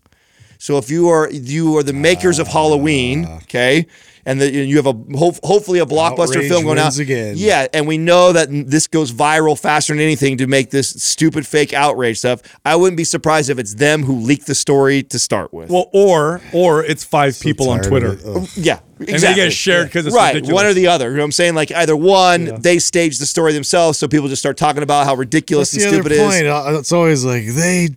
So if you are you are the makers of Halloween, Ah. okay, and the, you have a hope, hopefully a blockbuster Outrage film going out again. yeah, and we know that this goes viral faster than anything to make this stupid fake outrage stuff. I wouldn't be surprised if it's them who leaked the story to start with. Well, or or it's five people on Twitter. it. Ugh. Yeah, they exactly. get shared 'cause it's right, ridiculous. one or the other. You know what I'm saying? Like either one, they stage the story themselves, so people just start talking about how ridiculous That's and the stupid it is. point. Uh, It's always like they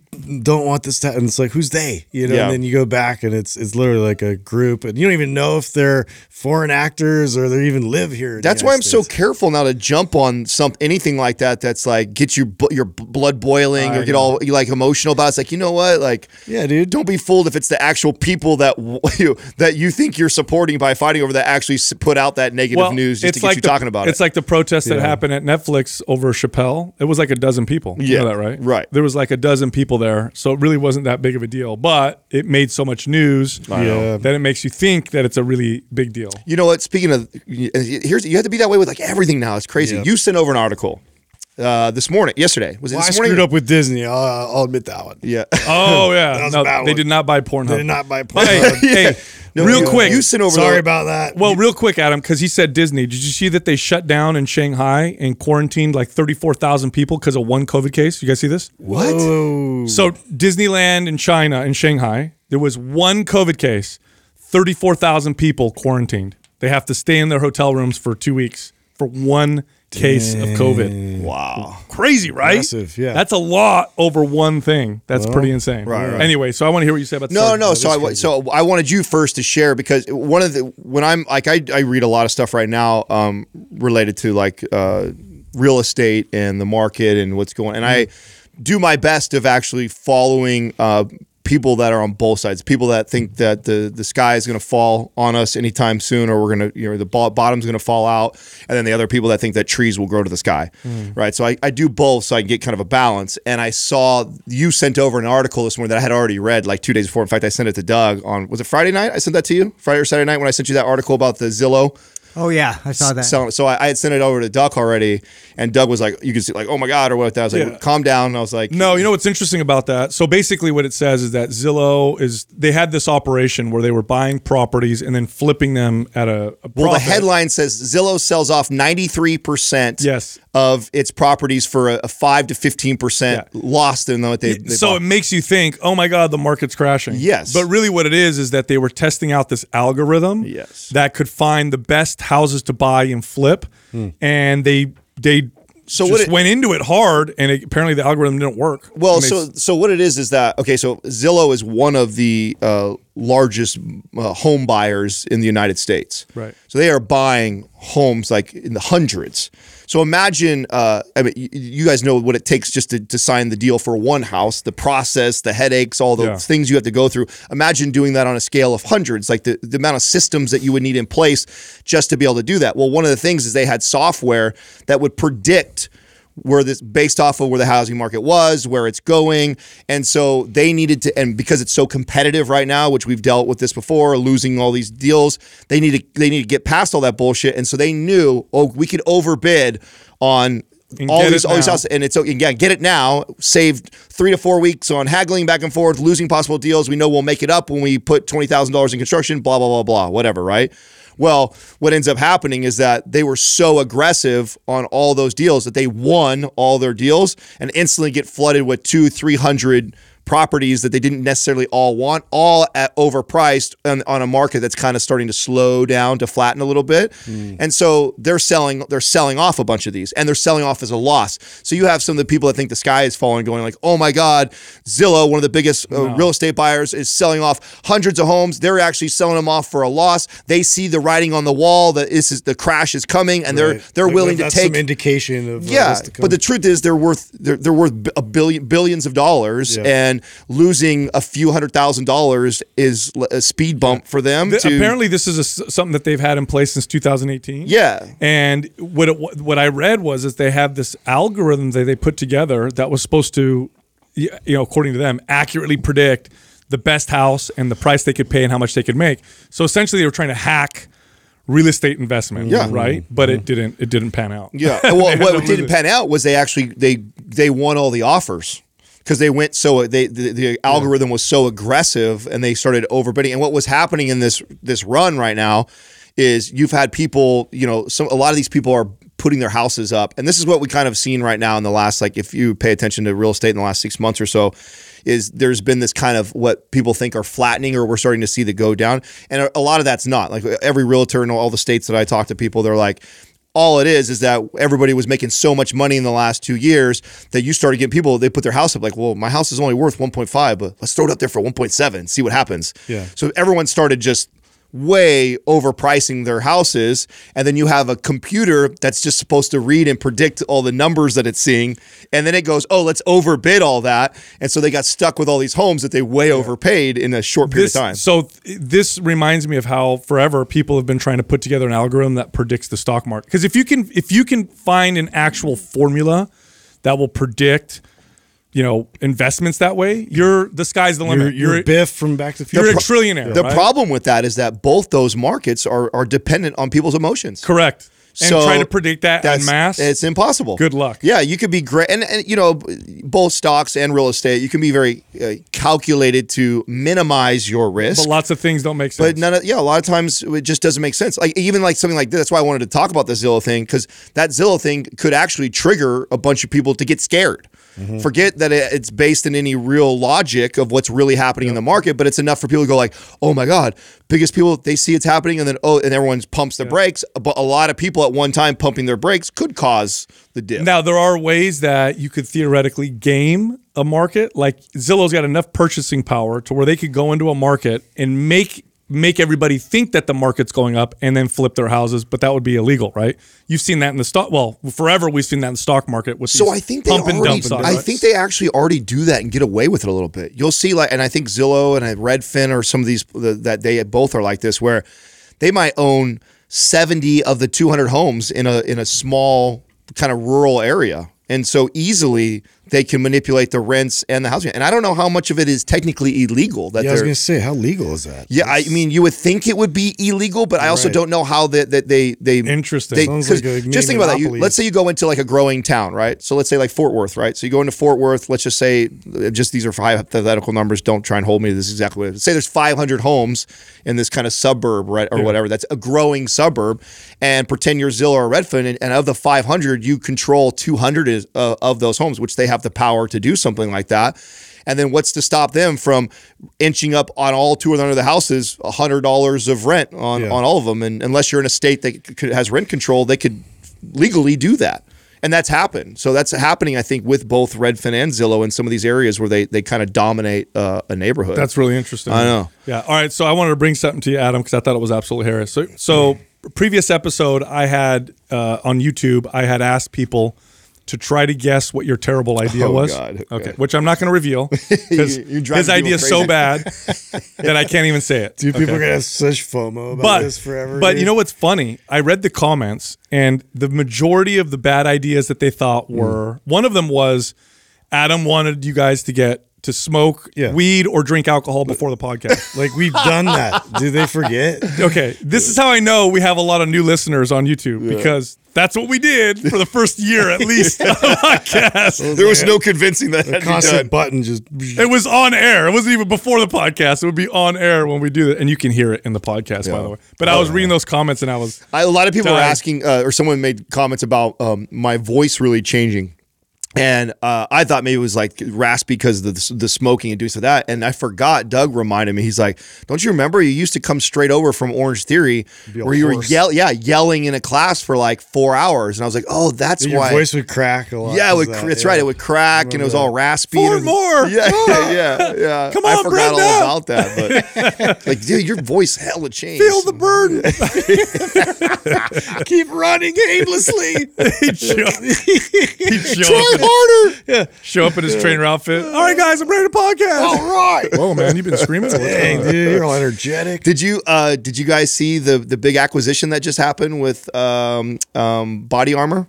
don't want this to happen. It's like who's they? You know, Yeah. and then you go back and it's it's literally like a group, and you don't even know if they're foreign actors or they even live here. That's why I'm United so careful now to jump on some anything like that. That's like get you your blood boiling or get all you like emotional about. it. It's like you know what, like Yeah, dude. don't be fooled if it's the actual people that you that you think you're supporting by fighting over that actually put out that negative news just to get you the, talking about it's it. like the protest that happened at Netflix over Chappelle. It was like a dozen people. You Yeah, know that, right? right. There was like a dozen people there, so it really wasn't that big of a deal. But it made so much news know. that it makes you think that it's a really big deal. You know what? Speaking of, here's you have to be that way with like everything now. It's crazy. Yeah. You sent over an article uh, this morning, yesterday. Was it Well, I morning? screwed up with Disney. I'll, I'll admit that one. Yeah. Oh yeah, was a no, bad they one. did not buy Pornhub. They did not buy But hey, Pornhub. hey, No, real you- quick. You sent over. Sorry the- about that. Well, real quick, Adam, because he said Disney. Did you see that they shut down in Shanghai and quarantined like 34,000 people because of one COVID case? You guys see this? What? Whoa. So Disneyland in China, in Shanghai, there was one COVID case, 34,000 people quarantined. They have to stay in their hotel rooms for two weeks for one case of COVID. Wow. Crazy, right? Massive, yeah. That's a lot over one thing. That's pretty insane. right, right. Anyway, so I want to hear what you say about the No, story. no. So I wa- so I wanted you first to share because one of the when I'm like I, I read a lot of stuff right now um, related to like uh, real estate and the market and what's going and I do my best of actually following uh, people that are on both sides. People that think that the the sky is going to fall on us anytime soon, or we're going to you know the bo- bottom's going to fall out, and then the other people that think that trees will grow to the sky, hmm. right? So I, I do both, so I can get kind of a balance. And I saw you sent over an article this morning that I had already read like two days before. In fact, I sent it to Doug on was it Friday night? I sent that to you Friday or Saturday night when I sent you that article about the Zillow Oh yeah, I saw that. selling. So I, I had sent it over to Doug already, and Doug was like, "You can see, like, oh my god," or what? I was like, Yeah. "Calm down." And I was like, No, you know what's interesting about that? So basically, what it says is that Zillow is they had this operation where they were buying properties and then flipping them at a, a Well, the profit. headline says Zillow sells off 93% Yes. of its properties for a, a 5 to 15% loss in what they, they so bought. it makes you think, oh my God, the market's crashing. Yes. But really, what it is is that they were testing out this algorithm Yes. that could find the best houses to buy and flip, and they they So just what it- went into it hard, and it, apparently the algorithm didn't work. Well, so so what it is is that okay, so Zillow is one of the uh, largest uh, home buyers in the United States. Right. So they are buying homes like in the hundreds. So imagine, uh, I mean, you, guys know what it takes just to, to sign the deal for one house, the process, the headaches, all the Yeah. things you have to go through. Imagine doing that on a scale of hundreds, like the, the amount of systems that you would need in place just to be able to do that. Well, one of the things is they had software that would predict where this based off of where the housing market was, where it's going. And so they needed to, and because it's so competitive right now, which we've dealt with this before, losing all these deals, they need to they need to get past all that bullshit. And so they knew, oh, we could overbid on all these all these houses. And it's again, get it now, saved three to four weeks on haggling back and forth, losing possible deals. We know we'll make it up when we put twenty thousand dollars in construction, blah, blah, blah, blah, whatever, right? Well, what ends up happening is that they were so aggressive on all those deals that they won all their deals and instantly get flooded with two, three hundred properties that they didn't necessarily all want, all at overpriced on, on a market that's kind of starting to slow down to flatten a little bit. And so they're selling they're selling off a bunch of these and they're selling off as a loss. So you have some of the people that think the sky is falling going like, "Oh my god, Zillow, one of the biggest uh, real estate buyers is selling off hundreds of homes. They're actually selling them off for a loss. They see the writing on the wall that this is the crash is coming and they're they're Like, willing to take some indication of uh, yeah, what's to come. but the truth is they're worth they're, they're worth a billion billions of dollars, Yeah. and losing a few hundred thousand dollars is a speed bump for them. Th- to, apparently, this is a s something that they've had in place since 2018. yeah, And what it, what I read was is they have this algorithm that they put together that was supposed to, you know, according to them, accurately predict the best house and the price they could pay and how much they could make. So essentially, they were trying to hack real estate investment. Yeah. Right. But it mm-hmm. didn't. It didn't pan out. yeah. Well, what didn't it. pan out was they actually they they won all the offers because they went so they the, the algorithm was so aggressive and they started overbidding. And what was happening in this this run right now is you've had people, you know, some a lot of these people are putting their houses up. And this is what we kind of seen right now in the last like if you pay attention to real estate in the last 6 months or so is there's been this kind of what people think are flattening or we're starting to see the go down. And a, a lot of that's not. Like every realtor in all the states that I talk to people they're like all it is is that everybody was making so much money in the last two years that you started getting people they put their house up like well my house is only worth 1.5 but let's throw it up there for 1.7 see what happens Yeah. so everyone started just way overpricing their houses and then you have a computer that's just supposed to read and predict all the numbers that it's seeing and then it goes oh let's overbid all that and so they got stuck with all these homes that they way overpaid in a short period This, of time so th- this reminds me of how forever people have been trying to put together an algorithm that predicts the stock market. Because if you can if you can find an actual formula that will predict, you know, investments that way, you're the sky's the you're, limit. you're Biff from Back to the Future. you're a trillionaire. the right? problem with that is that both those markets are are dependent on people's emotions correct. And So try to predict that en mass. It's impossible. Good luck. Yeah, you could be great, and, and you know, both stocks and real estate, you can be very uh, calculated to minimize your risk. but lots of things don't make sense. But none of yeah, a lot of times it just doesn't make sense. Like even like something like this. That's why I wanted to talk about the Zillow thing because that Zillow thing could actually trigger a bunch of people to get scared. Mm-hmm. Forget that it's based in any real logic of what's really happening in the market, but it's enough for people to go like, "Oh my god!" Biggest people they see it's happening, and then oh, and everyone pumps the brakes. But a lot of people at one time pumping their brakes could cause the dip. Now there are ways that you could theoretically game a market. Like Zillow's got enough purchasing power to where they could go into a market and make make everybody think that the market's going up and then flip their houses, but that would be illegal, right? You've seen that in the stock. Well, forever we've seen that in the stock market with So I think they pump and already. I think they actually already do that and get away with it a little bit. You'll see, like, and I think Zillow and uh, Redfin or some of these the, that they both are like this, where they might own seventy of the two hundred homes in a in a small kind of rural area, and so easily they can manipulate the rents and the housing. And I don't know how much of it is technically illegal. That Yeah, I was gonna say, how legal is that? yeah, I mean, you would think it would be illegal, but I also Right. don't know how that that they they Interesting. They, like just think about that. You, let's say you go into like a growing town, right? So let's say like Fort Worth, right? So you go into Fort Worth. Let's just say, just these are five hypothetical numbers. Don't try and hold me to this exactly. What. Say there's 500 homes in this kind of suburb, right, or whatever. That's a growing suburb, and pretend you're Zillow or Redfin, and, and of the 500, you control 200 is, uh, of those homes, which they have the power to do something like that. And then what's to stop them from inching up on all 200 of the houses hundred dollars of rent on, Yeah. on all of them? And unless you're in a state that could, has rent control, they could legally do that. And that's happened. So that's happening, I think, with both Redfin and Zillow in some of these areas where they, they kind of dominate uh, a neighborhood. That's really interesting. I know. Yeah. All right. So I wanted to bring something to you, Adam, because I thought it was absolutely hilarious. So, so previous episode, I had uh, on YouTube, I had asked people to try to guess what your terrible idea Oh, was. God. Okay. Which I'm not going to reveal because his idea is so bad that I can't even say it. Dude, people Okay. are gonna have such FOMO about but this forever. but dude. you know what's funny? I read the comments, and the majority of the bad ideas that they thought Hmm. were one of them was Adam wanted you guys to get to smoke Yeah. weed or drink alcohol before the podcast. like we've done that. Did they forget? okay, this is how I know we have a lot of new listeners on YouTube because that's what we did for the first year at least on the podcast. there was no convincing that had to be Constant done. button just. It was on air. It wasn't even before the podcast. It would be on air when we do it, and you can hear it in the podcast, by the way. But I was reading those comments, and I was I, a lot of people were asking, uh, or someone made comments about um, my voice really changing. And uh, I thought maybe it was like raspy because of the, the smoking and doing so that. And I forgot. Doug reminded me. He's like, "Don't you remember? You used to come straight over from Orangetheory, where you were hoarse. yell, yeah, yelling in a class for like four hours." And I was like, "Oh, that's Your why." Your voice would crack a lot. yeah, it would, that, that's yeah. right. It would crack, and it was all raspy. Four and was- more. Yeah, yeah, yeah, yeah. Come I on, forgot all Brenda. about that. But like, dude, your voice hella changed. feel the burden. keep running aimlessly. he'd show, he'd show Try up, in, harder. yeah, show up in his trainer outfit. All right, guys, I'm ready to podcast. All right. Whoa, man, you've been screaming. Dang, dude, you're all energetic. Did you uh did you guys see the the big acquisition that just happened with um um body armor?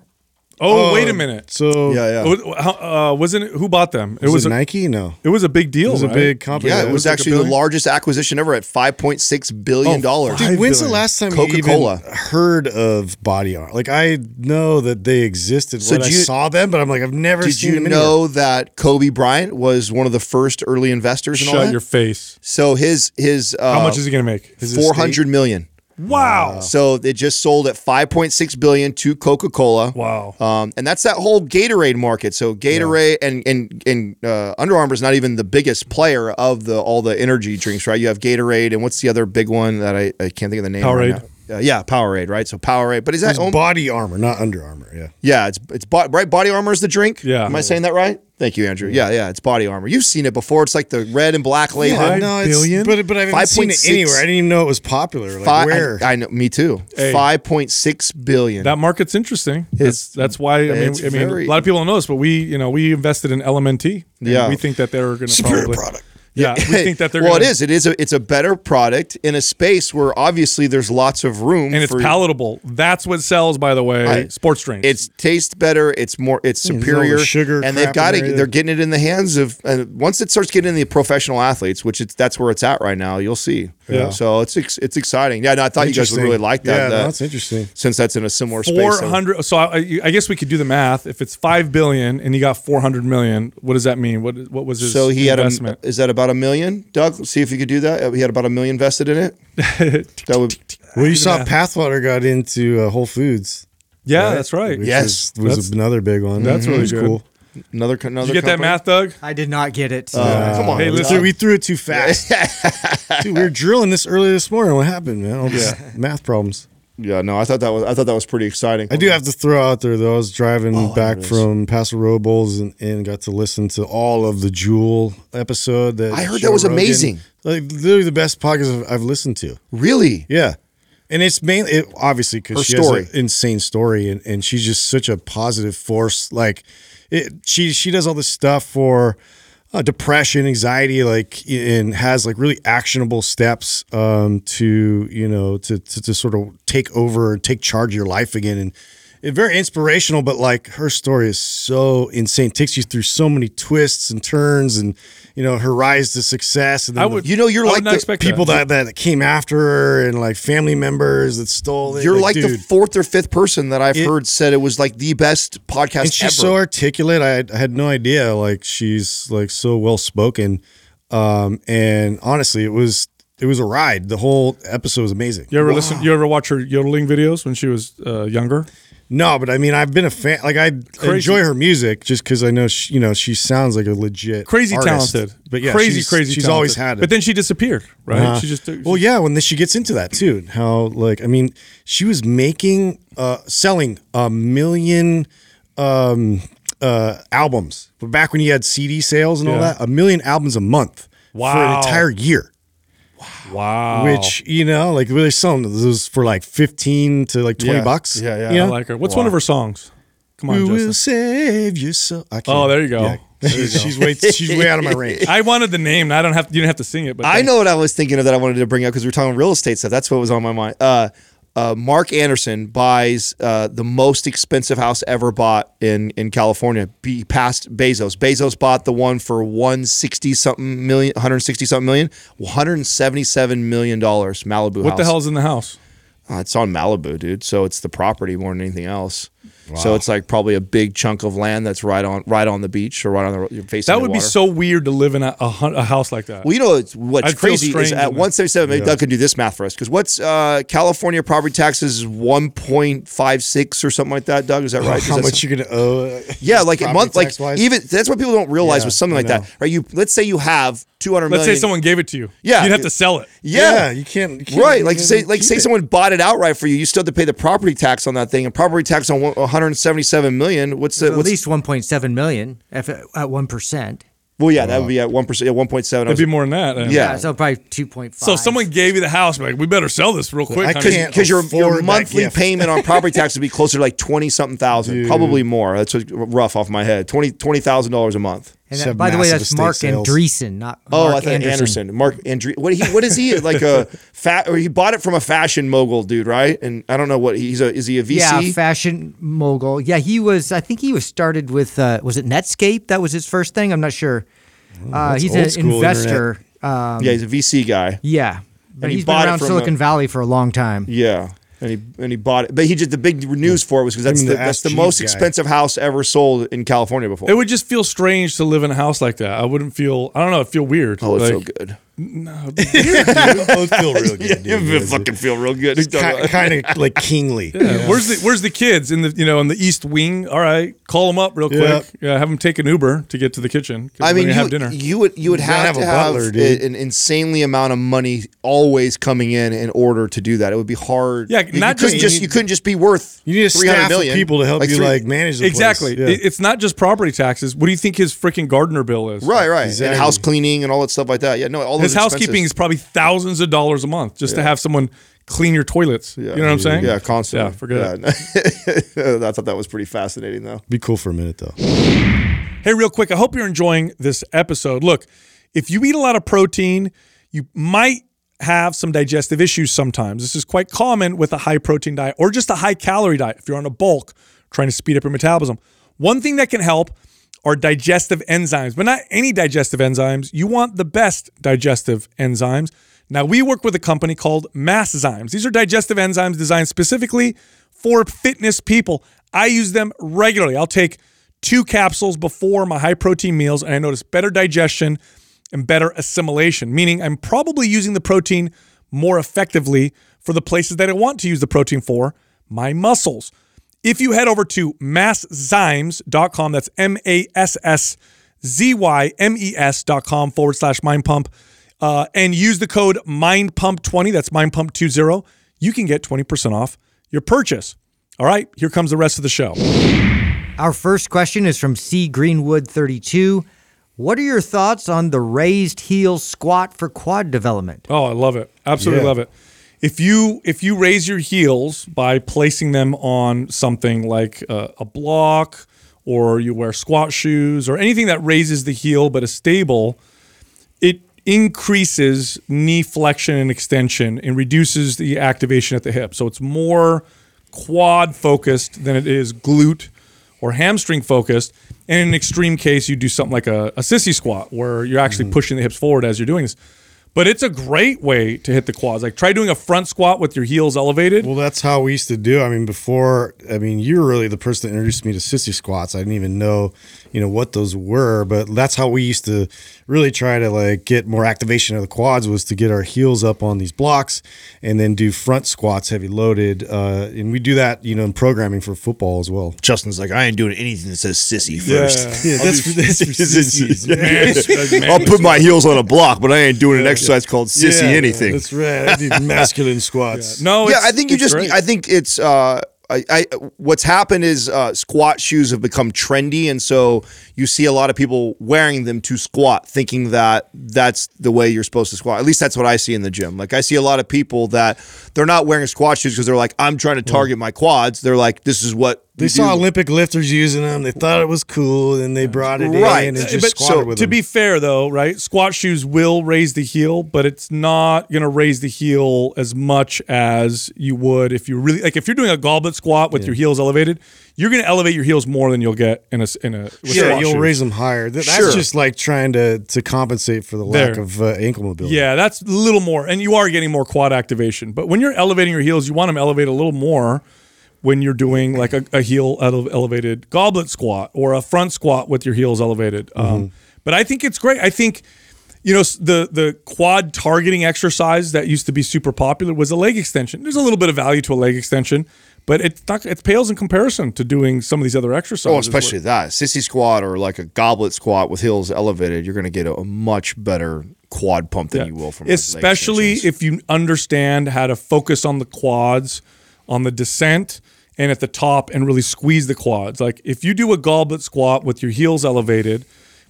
Oh, wait a minute. So Yeah, yeah. Was- how- uh, wasn't it who bought them? It was, was it a, Nike? No, it was a big deal. it was a right? big company. Yeah, that it was like a actually the billion? largest acquisition ever at five point six billion dollars. Dude, Five when's the billion. last time Coca-Cola. you even heard of body art? Like I know that they existed So when I do you- saw them, but I'm like I've never Did seen you them anywhere. know that Kobe Bryant was one of the first early investors in all Shut that? your face. so his his uh, How much is he going to make? His four estate? hundred million. Wow. So it just sold at 5.6 billion to Coca-Cola. Wow. Um, and that's that whole Gatorade market. So Gatorade and and and uh, Under Armour is not even the biggest player of the all the energy drinks, right? You have Gatorade and what's the other big one that I, I can't think of the name. Powerade. Right now. Uh, yeah, Powerade, right? So Powerade, but is that It's owned- body armor, not Under Armour. Yeah. yeah, it's it's bo- right. Body Armor is the drink. Yeah. am I saying that right? Thank you, Andrew. Yeah, yeah, it's Body Armor. You've seen it before. It's like the red and black label. Five no, it's, billion? but but I haven't seen it 5.6. anywhere. I didn't even know it was popular. Like Five, where? I, I know, me too. Hey. Five point six billion. That market's interesting. It's- That's, that's why I mean, I mean, very- a lot of people don't know this, but we, you know, we invested in LMNT. Yeah. we think that they're going to Superior probably product. Yeah, we think that they're. well, gonna, it is. It is a. It's a better product in a space where obviously there's lots of room and it's for, palatable. That's what sells, by the way. I- sports drinks. It's tastes better. It's more. It's there's all superior. sugar and they've got it. They're getting it in the hands of. And once it starts getting in the professional athletes, which it's that's where it's at right now, you'll see. Yeah. So it's it's exciting. Yeah. No, I thought you guys would really like that. Yeah, that- no, that's interesting. since that's in a similar space. four so- So I, I guess we could do the math. If it's five billion and you got four hundred million, what does that mean? What what was his So he had a. Is that about a million? Doug, see if you could do that. He had about a million vested in it. that would. Well, you saw math. Pathwater got into uh, Whole Foods. yeah, right? that's right. Which Yes. was, was That's- another big one. that's really It was good. cool. Another, another Did you get that math, Doug? I did not get it. Uh, come on. Hey, listen. we threw it too fast. Dude, we were drilling this early this morning. What happened, man? All these math problems. Yeah, no, I thought that was I thought that was pretty exciting. I do have to throw out there though. I was driving Oh, back there it is. from Paso Robles and, and got to listen to all of the Jewel episode. That I heard Joe that was Rogan- amazing. Like literally the best podcast I've, I've listened to. Really? Yeah. And it's mainly it, obviously because she story. has an insane story, and, and she's just such a positive force. Like, it, she she does all this stuff for uh, depression, anxiety, like, and has like really actionable steps um, to you know to, to to sort of take over and take charge of your life again, and it's very inspirational. But like her story is so insane, takes you through so many twists and turns, and you know her rise to success. And then I the- would. You know, you're I like the people that. that, that came after her and like family members that stole it. You're like, the dude. fourth or fifth person that I've It- heard said it was like the best podcast and she's ever. so articulate. I had, I had no idea. Like she's like so well spoken. Um, and honestly, it was it was a ride. The whole episode was amazing. You ever listen? You ever watch her yodeling videos when she was uh, younger? No, but I mean, I've been a fan. Like I Crazy. enjoy her music just because I know she, you know she sounds like a legit Crazy artist. talented, But yeah, crazy, she's, crazy. She's talented. always had it. But then she disappeared, right? Uh-huh. She just took, well, yeah. When she gets into that too, how like I mean, she was making, uh, selling a million um, uh, albums. But back when you had CD sales and all that, a million albums a month for an entire year. Wow. Which you know, like really selling those for like fifteen to like twenty Yeah. bucks. Yeah, yeah. You I know? like her. What's one of her songs? Come on, We Justin. will save you so. I can't- Oh, there you go. There you She's, she's way she's way out of my range. I wanted the name. I don't have. You didn't have to sing it, but I know what I was thinking of that I wanted to bring up because we were talking real estate stuff. That's what was on my mind. Uh, uh, Mark Anderson buys uh, the most expensive house ever bought in in California, be past Bezos. Bezos bought the one for one sixty something million, one hundred sixty something million, one hundred seventy seven million dollars. Malibu. What house. the hell's in the house? Uh, it's on Malibu, dude. So it's the property more than anything else. So it's like probably a big chunk of land that's right on right on the beach or right on the facing. That would be so weird to live in a, a, a house like that. Well, you know it's, what's I'd crazy is at 177. Maybe Doug can do this math for us because what's uh, California property taxes 1.56 or something like that. Doug, is that right? Is How much you gonna owe? uh, yeah, like a month, like tax-wise? even that's what people don't realize Yeah, with something like that, right? You let's say you have 200 Let's say someone gave it to you. Yeah. you'd have to sell it. yeah. Yeah, you can't. you can't Right, like say, like say it. someone bought it outright for you, you still have to pay the property tax on that thing, and property tax on 177 million. What's the At what's least 1.7 million if it- at one percent. well? Yeah, that would be at one percent, at 1.7. It'd be more than that. then. Yeah. Yeah, so probably 2.5. So if someone gave you the house, like we better sell this real quick. I can't- because your, your monthly payment on property tax would be closer to like twenty something thousand, probably more. That's rough off my head. Twenty twenty thousand dollars a month. And that- by the way, that's Mark sales. Andreessen, not Oh, Mark I thought Anderson. Anderson. Mark Andre. What he? What is he? Like a fat? Or he bought it from a fashion mogul dude, right? And I don't know what he's a. Is he a VC? Yeah, fashion mogul. Yeah, he was. I think he was started with. Uh, was it Netscape? That was his first thing. I'm not sure. Uh, he's an investor. Um, yeah, he's a VC guy. yeah, but And he he's been bought it around Silicon a- Valley for a long time. Yeah. And he and he bought it, but he just the big news for it was because that's Him the, the that's the most guy. expensive house ever sold in California before. It would just feel strange to live in a house like that. I wouldn't feel. I don't know. It feel weird. oh, it like, feel good. It both feel real good. dude. It would fucking feel real good. kind of like kingly. Yeah. Where's the Where's the kids in the you know in the East Wing? All right, call them up real quick. Yeah. Yeah, have them take an Uber to get to the kitchen. I mean, you, have dinner. you would you would gotta have, have to a have butler, a- an insanely amount of money always coming in in order to do that. It would be hard. Yeah, you, not you just- just you you couldn't just be worth. You need a 300 staff million. of people to help you three- like manage the place. exactly. Yeah. It's not just property taxes. What do you think his freaking gardener bill is? Right, right, Exactly. and house cleaning and all that stuff like that. Yeah, no, all His housekeeping expenses. is probably thousands of dollars a month just to have someone clean your toilets. Yeah. You know what I'm saying? Yeah, constantly. Yeah, forget it. it. I thought that was pretty fascinating, though. Be cool for a minute though. Hey, real quick, I hope you're enjoying this episode. Look, if you eat a lot of protein, you might have some digestive issues sometimes. This is quite common with a high protein diet or just a high calorie diet if you're on a bulk trying to speed up your metabolism. One thing that can help are digestive enzymes, but not any digestive enzymes. You want the best digestive enzymes. Now, we work with a company called MassZymes. These are digestive enzymes designed specifically for fitness people. I use them regularly. I'll take two capsules before my high protein meals, and I notice better digestion and better assimilation, meaning I'm probably using the protein more effectively for the places that I want to use the protein for, my muscles. If you head over to masszymes.com, that's M A S S Z Y M E S.com forward slash mind pump, uh, and use the code mind pump 20, that's mindpump20, you can get 20% off your purchase. All right, here comes the rest of the show. Our first question is from C Greenwood 32. What are your thoughts on the raised heel squat for quad development? Oh, I love it. Absolutely Yeah. love it. If you if you raise your heels by placing them on something like a, a block or you wear squat shoes or anything that raises the heel but is stable, it increases knee flexion and extension and reduces the activation at the hip. So it's more quad focused than it is glute or hamstring focused. And in an extreme case, you do something like a, a sissy squat where you're actually mm-hmm. pushing the hips forward as you're doing this. But it's a great way to hit the quads. Like try doing a front squat with your heels elevated. Well, that's how we used to do. I mean, before, I mean, you were really the person that introduced me to sissy squats. I didn't even know, you know, what those were, but that's how we used to really try to like get more activation of the quads was to get our heels up on these blocks and then do front squats, heavy loaded. Uh, and we do that, you know, in programming for football as well. Justin's like, I ain't doing anything that says sissy first. Yeah, that's for, that's for sissies. man. Man, I'll put my heels on a block, but I ain't doing an exercise called sissy Yeah, anything. That's right. I did masculine squats. no, yeah, I think you just. great. I think it's. Uh, I, I what's happened is uh, squat shoes have become trendy, and so you see a lot of people wearing them to squat, thinking that that's the way you're supposed to squat. At least that's what I see in the gym. Like I see a lot of people that they're not wearing squat shoes because they're like, I'm trying to mm. target my quads. They're like, this is what They saw do. Olympic lifters using them. They thought it was cool, and they brought it Right. in and just but squatted so with to them. be fair though, right? Squat shoes will raise the heel, but it's not going to raise the heel as much as you would if you really like if you're doing a goblet squat with your heels elevated, you're going to elevate your heels more than you'll get in a s- in a with yeah, you'll shoes. raise them higher. That's Sure. just like trying to to compensate for the lack There. of uh, ankle mobility. Yeah, that's a little more, and you are getting more quad activation. But when you're elevating your heels, you want them elevated a little more when you're doing like a, a heel ele- elevated goblet squat or a front squat with your heels elevated. Um, but I think it's great. I think you know the the quad targeting exercise that used to be super popular was a leg extension. There's a little bit of value to a leg extension, but it's not, it pales in comparison to doing some of these other oh, exercises. Oh, especially that sissy squat or like a goblet squat with heels elevated, you're going to get a, a much better quad pump than Yeah. you will from especially if you understand how to focus on the quads on the descent and at the top and really squeeze the quads like if you do a goblet squat with your heels elevated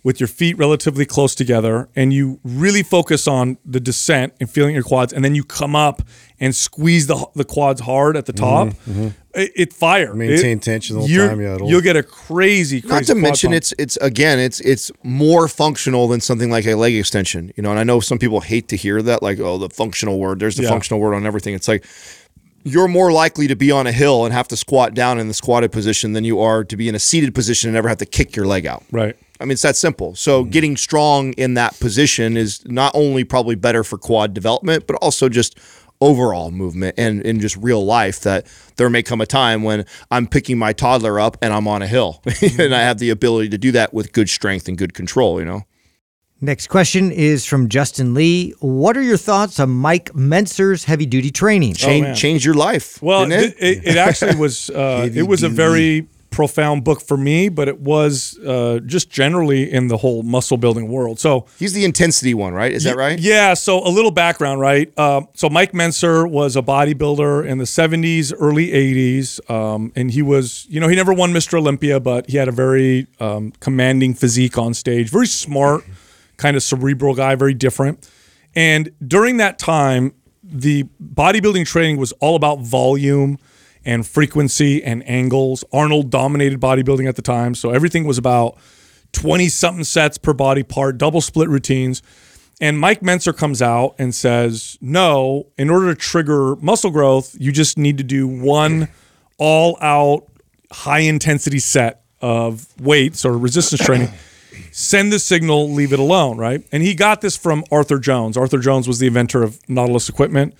with your feet relatively close together and you really focus on the descent and feeling your quads and then you come up and squeeze the, the quads hard at the top It, it fire. Mm-hmm, Maintain It- tension the whole time, yeah, you'll get a crazy, crazy not to quad mention pump. it's it's again it's it's more functional than something like a leg extension you know and i know some people hate to hear that like oh the functional word there's the Yeah. functional word on everything. It's like you're more likely to be on a hill and have to squat down in the squatted position than you are to be in a seated position and never have to kick your leg out. Right I mean, it's that simple. So getting strong in that position is not only probably better for quad development, but also just overall movement and in just real life that there may come a time when I'm picking my toddler up and I'm on a hill and I have the ability to do that with good strength and good control, you know? Next question is from Justin Lee. What are your thoughts on Mike Mentzer's heavy duty training? Change, man. change your life. Well, didn't it? it, it, it actually was. Uh, it was a very profound book for me, but it was uh, just generally in the whole muscle building world. So He's the intensity one, right? Is that right? yeah. So a little background, right? Uh, so Mike Mentzer was a bodybuilder in the '70s, early '80s, um, and he was, you know, he never won Mr. Olympia, but he had a very um, commanding physique on stage. Very smart, kind of cerebral guy, very different. And during that time, the bodybuilding training was all about volume and frequency and angles. Arnold dominated bodybuilding at the time, so everything was about 20 something sets per body part, double split routines. And Mike Mentzer comes out and says, no, in order to trigger muscle growth, you just need to do one all out high intensity set of weights or resistance training. Send the signal, leave it alone, right? And he got this from Arthur Jones. Arthur Jones was the inventor of Nautilus equipment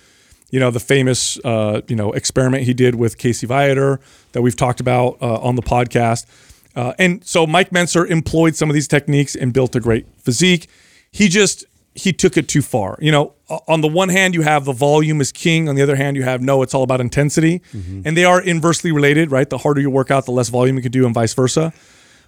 you know the famous uh, you know experiment he did with Casey Viator that we've talked about uh, on the podcast. Uh, and so Mike Mentzer employed some of these techniques and built a great physique. He just he took it too far. You know, on the one hand you have the volume is king. On the other hand you have no, it's all about intensity, and they are inversely related, right? The harder you work out, the less volume you can do, and vice versa.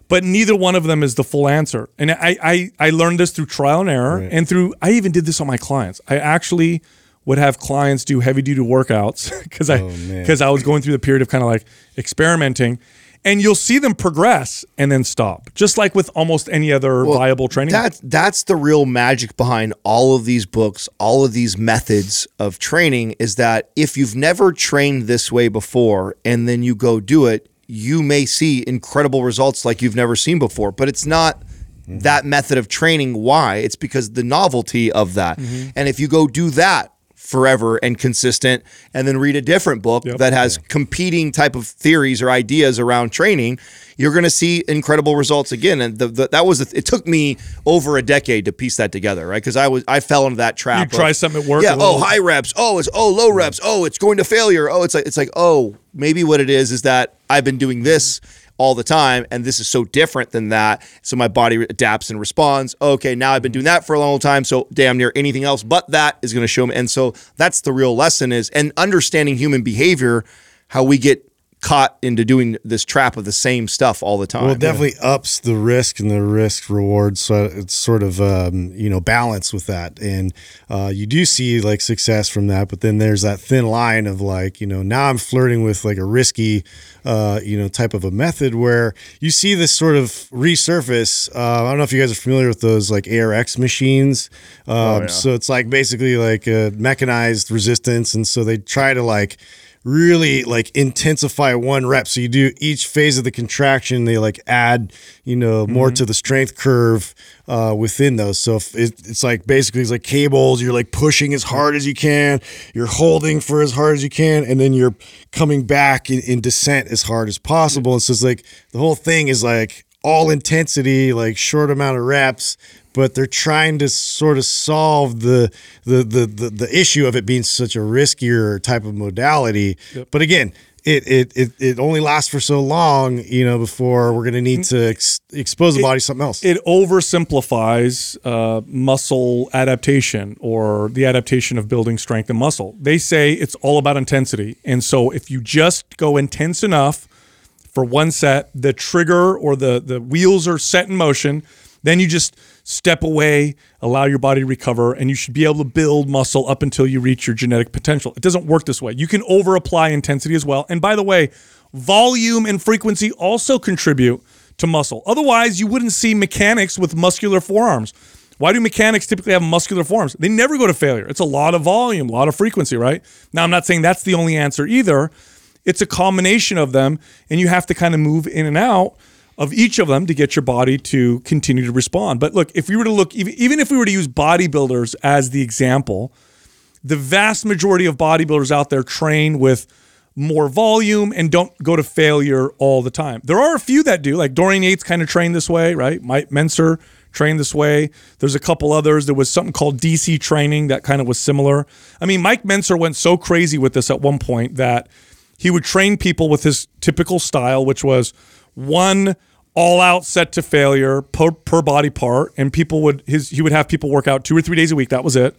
But neither one of them is the full answer. And I I, I learned this through trial and error, and through I even did this on my clients. I actually would have clients do heavy duty workouts because I Oh, because I was going through the period of kind of like experimenting. And you'll see them progress and then stop, just like with almost any other viable training. That's that's the real magic behind all of these books, all of these methods of training is that if you've never trained this way before and then you go do it, you may see incredible results like you've never seen before. But it's not mm-hmm. that method of training. Why? It's because the novelty of that. Mm-hmm. And if you go do that forever and consistent and then read a different book that has competing type of theories or ideas around training you're going to see incredible results again. And the, the, that was it took me over a decade to piece that together right? Because i was i fell into that trap You try of- something at work, yeah oh high reps. Oh it's oh low reps. Oh it's going to failure. Oh it's like it's like oh maybe what it is is that i've been doing this all the time and this is so different than that. So my body adapts and responds. Okay now i've been doing that for a long time so damn near anything else but that is going to show me. And so that's the real lesson is and understanding human behavior how we get caught into doing this trap of the same stuff all the time Well, it definitely ups the risk and the risk reward. So it's sort of um, you know balance with that, and uh, you do see like success from that. But then there's that thin line of like you know now I'm flirting with like a risky uh, you know type of a method where you see this sort of resurface. Uh, I don't know if you guys are familiar with those like ARX machines. Um, So it's like basically like a mechanized resistance, and so they try to like really like intensify one rep. So you do each phase of the contraction, they like add, you know, more to the strength curve uh, within those. So if it, it's like basically it's like cables, you're like pushing as hard as you can, you're holding for as hard as you can, and then you're coming back in, in descent as hard as possible. And so it's like the whole thing is like all intensity, like short amount of reps, but they're trying to sort of solve the the the the, the issue of it being such a riskier type of modality. But again, it, it it it only lasts for so long, you know, before we're going to need to ex- expose the body to something else. it oversimplifies uh, muscle adaptation or the adaptation of building strength and muscle. They say it's all about intensity. And so if you just go intense enough for one set, the trigger or the, the wheels are set in motion, then you just step away, allow your body to recover, and you should be able to build muscle up until you reach your genetic potential. It doesn't work this way. You can over apply intensity as well. And by the way, volume and frequency also contribute to muscle. Otherwise, you wouldn't see mechanics with muscular forearms. Why do mechanics typically have muscular forearms? They never go to failure. It's a lot of volume, a lot of frequency, right? Now, I'm not saying that's the only answer either. It's a combination of them, and you have to kind of move in and out of each of them to get your body to continue to respond. But look, if we were to look, even if we were to use bodybuilders as the example, the vast majority of bodybuilders out there train with more volume and don't go to failure all the time. There are a few that do, like Dorian Yates kind of trained this way, right? Mike Mentzer trained this way. There's a couple others. There was something called DC training that kind of was similar. I mean, Mike Mentzer went so crazy with this at one point that he would train people with his typical style, which was one all out set to failure per, per body part and people would his he would have people work out two or three days a week that was it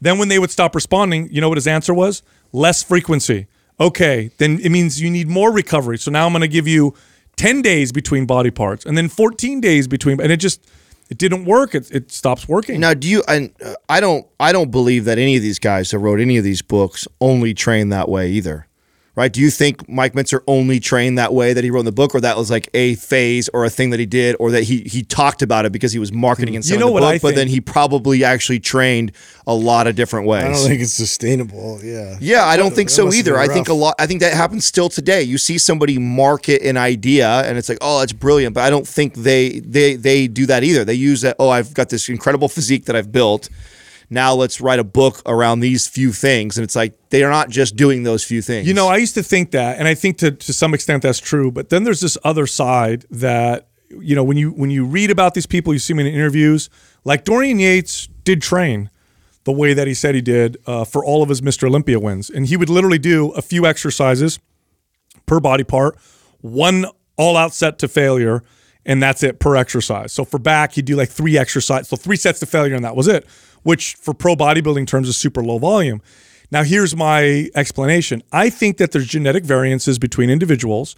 then when they would stop responding you know what his answer was less frequency okay then it means you need more recovery so now i'm going to give you 10 days between body parts and then 14 days between and it just it didn't work it, it stops working Now, do you? And uh, I don't. I don't believe that any of these guys that wrote any of these books only train that way either. Right? Do you think Mike Mentzer only trained that way that he wrote in the book, or that was like a phase or a thing that he did, or that he he talked about it because he was marketing and selling You know the what book, but then he probably actually trained a lot of different ways. I don't think it's sustainable. Yeah. Yeah, I don't think That so either. I think a lot. I think that happens still today. You see somebody market an idea, and it's like, oh, that's brilliant. But I don't think they they they do that either. They use that. Oh, I've got this incredible physique that I've built. Now let's write a book around these few things, and it's like they are not just doing those few things. You know, I used to think that, and I think to to some extent that's true. But then there's this other side that you know when you when you read about these people, you see them in interviews. Like Dorian Yates did train the way that he said he did uh, for all of his Mr. Olympia wins, and he would literally do a few exercises per body part, one all out set to failure, and that's it per exercise. So for back, he'd do like three exercises, so three sets to failure, and that was it, which for pro bodybuilding terms is super low volume. Now, here's my explanation. I think that there's genetic variances between individuals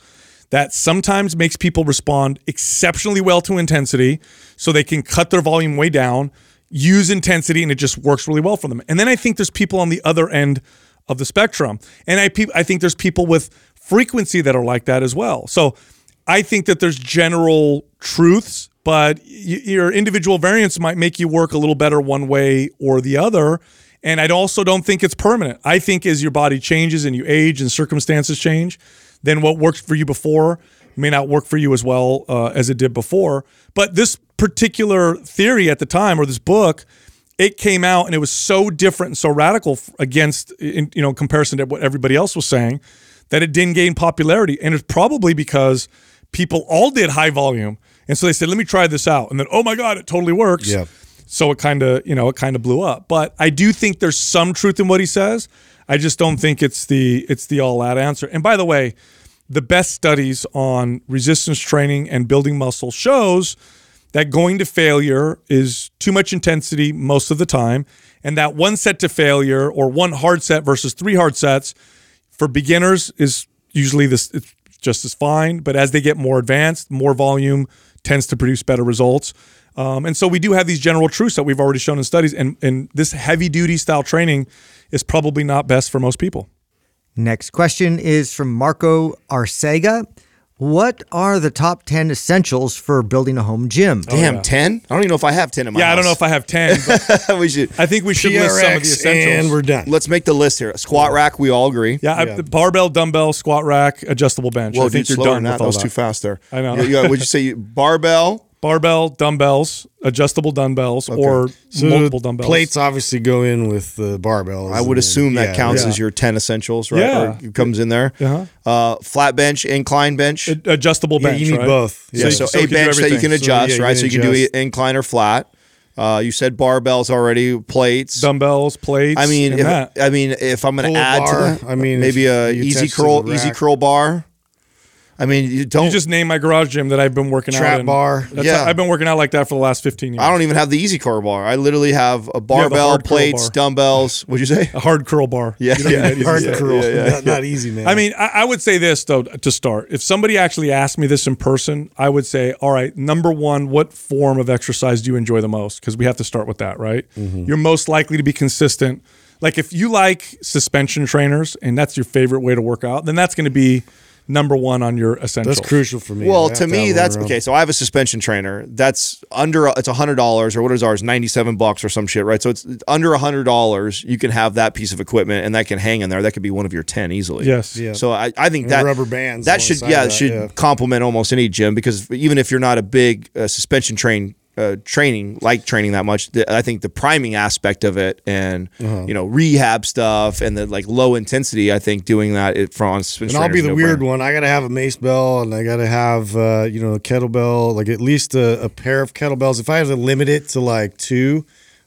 that sometimes makes people respond exceptionally well to intensity so they can cut their volume way down use intensity and it just works really well for them. And then I think there's people on the other end of the spectrum. And I I think there's people with frequency that are like that as well. So I think that there's general truths, but your individual variants might make you work a little better one way or the other. And I also don't think it's permanent. I think as your body changes and you age and circumstances change, then what worked for you before may not work for you as well uh, as it did before. But this particular theory at the time, or this book, it came out and it was so different and so radical against, in, you know, comparison to what everybody else was saying, that it didn't gain popularity. And it's probably because people all did high volume, and so they said, "Let me try this out," and then, oh my god, it totally works. Yeah. So it kind of, you know, it kind of blew up. But I do think there's some truth in what he says. I just don't think it's the it's the all out answer. And by the way, the best studies on resistance training and building muscle shows that going to failure is too much intensity most of the time, and that one set to failure or one hard set versus three hard sets for beginners is usually this it's just as fine. But as they get more advanced, more volume tends to produce better results. Um, and so we do have these general truths that we've already shown in studies, and, and this heavy duty style training is probably not best for most people. Next question is from Marco Arcega. What are the top 10 essentials for building a home gym? Oh, Damn, yeah. 10? I don't even know if I have 10 in my Yeah, I don't know if I have 10, but we should. I think we should list some of the essentials. and we're done. Let's make the list here. Squat rack, we all agree. yeah, I, Yeah. barbell, dumbbell, squat rack, adjustable bench. Whoa, I think dude, you're done that. with That was too fast there. I know. You, you, what'd you say? You- Barbell. Barbell, dumbbells, adjustable dumbbells, or So multiple dumbbells. Plates obviously go in with the barbells. I would and- assume that yeah, counts yeah. as your 10 essentials, right? Yeah. Or it comes in there. Uh-huh. Uh, flat bench, incline bench. Ad- adjustable Yeah, bench. you need right? both. Yeah. so, so a it can do bench that you can everything. So, adjust, yeah, you right? can so you can do incline or flat. Uh, you said barbells already, plates. dumbbells, plates. I mean, if. I mean, if I'm going to add bar, to that, I mean, maybe a easy curl, easy curl bar. I mean, you don't. you just name my garage gym that I've been working out Trap in. bar. That's Yeah. I've been working out like that for the last 15 years. I don't even have the easy curl bar. I literally have a barbell, curl plates, bar. dumbbells. What'd you say? a hard curl bar. Yeah, yeah, easy Hard curl. yeah, yeah, not, not easy, man. I mean, I, I would say this though to start. If somebody actually asked me this in person, I would say, all right, number one, what form of exercise do you enjoy the most? Because we have to start with that, right? Mm-hmm. You're most likely to be consistent. Like if you like suspension trainers and that's your favorite way to work out, then that's going to be number one on your essentials. that's crucial for me. Well, have to me, one that's okay. So I have a suspension trainer. That's under. It's a hundred dollars, or what is ours? Ninety-seven bucks or some shit, right? So it's under a hundred dollars. You can have that piece of equipment, and that can hang in there. That could be one of your ten easily. Yes. Yeah. So I, I think And that rubber bands that should yeah that, should yeah. complement almost any gym because even if you're not a big uh, suspension train. Uh, training like training that much the, i think the priming aspect of it and Uh-huh. you know rehab stuff and the like low intensity i think doing that it, from on And I'll be the is weird no-brainer. one. I got to have a mace bell and I got to have, uh, you know, a kettlebell, like at least a, a pair of kettlebells. If I have to limit it to like two,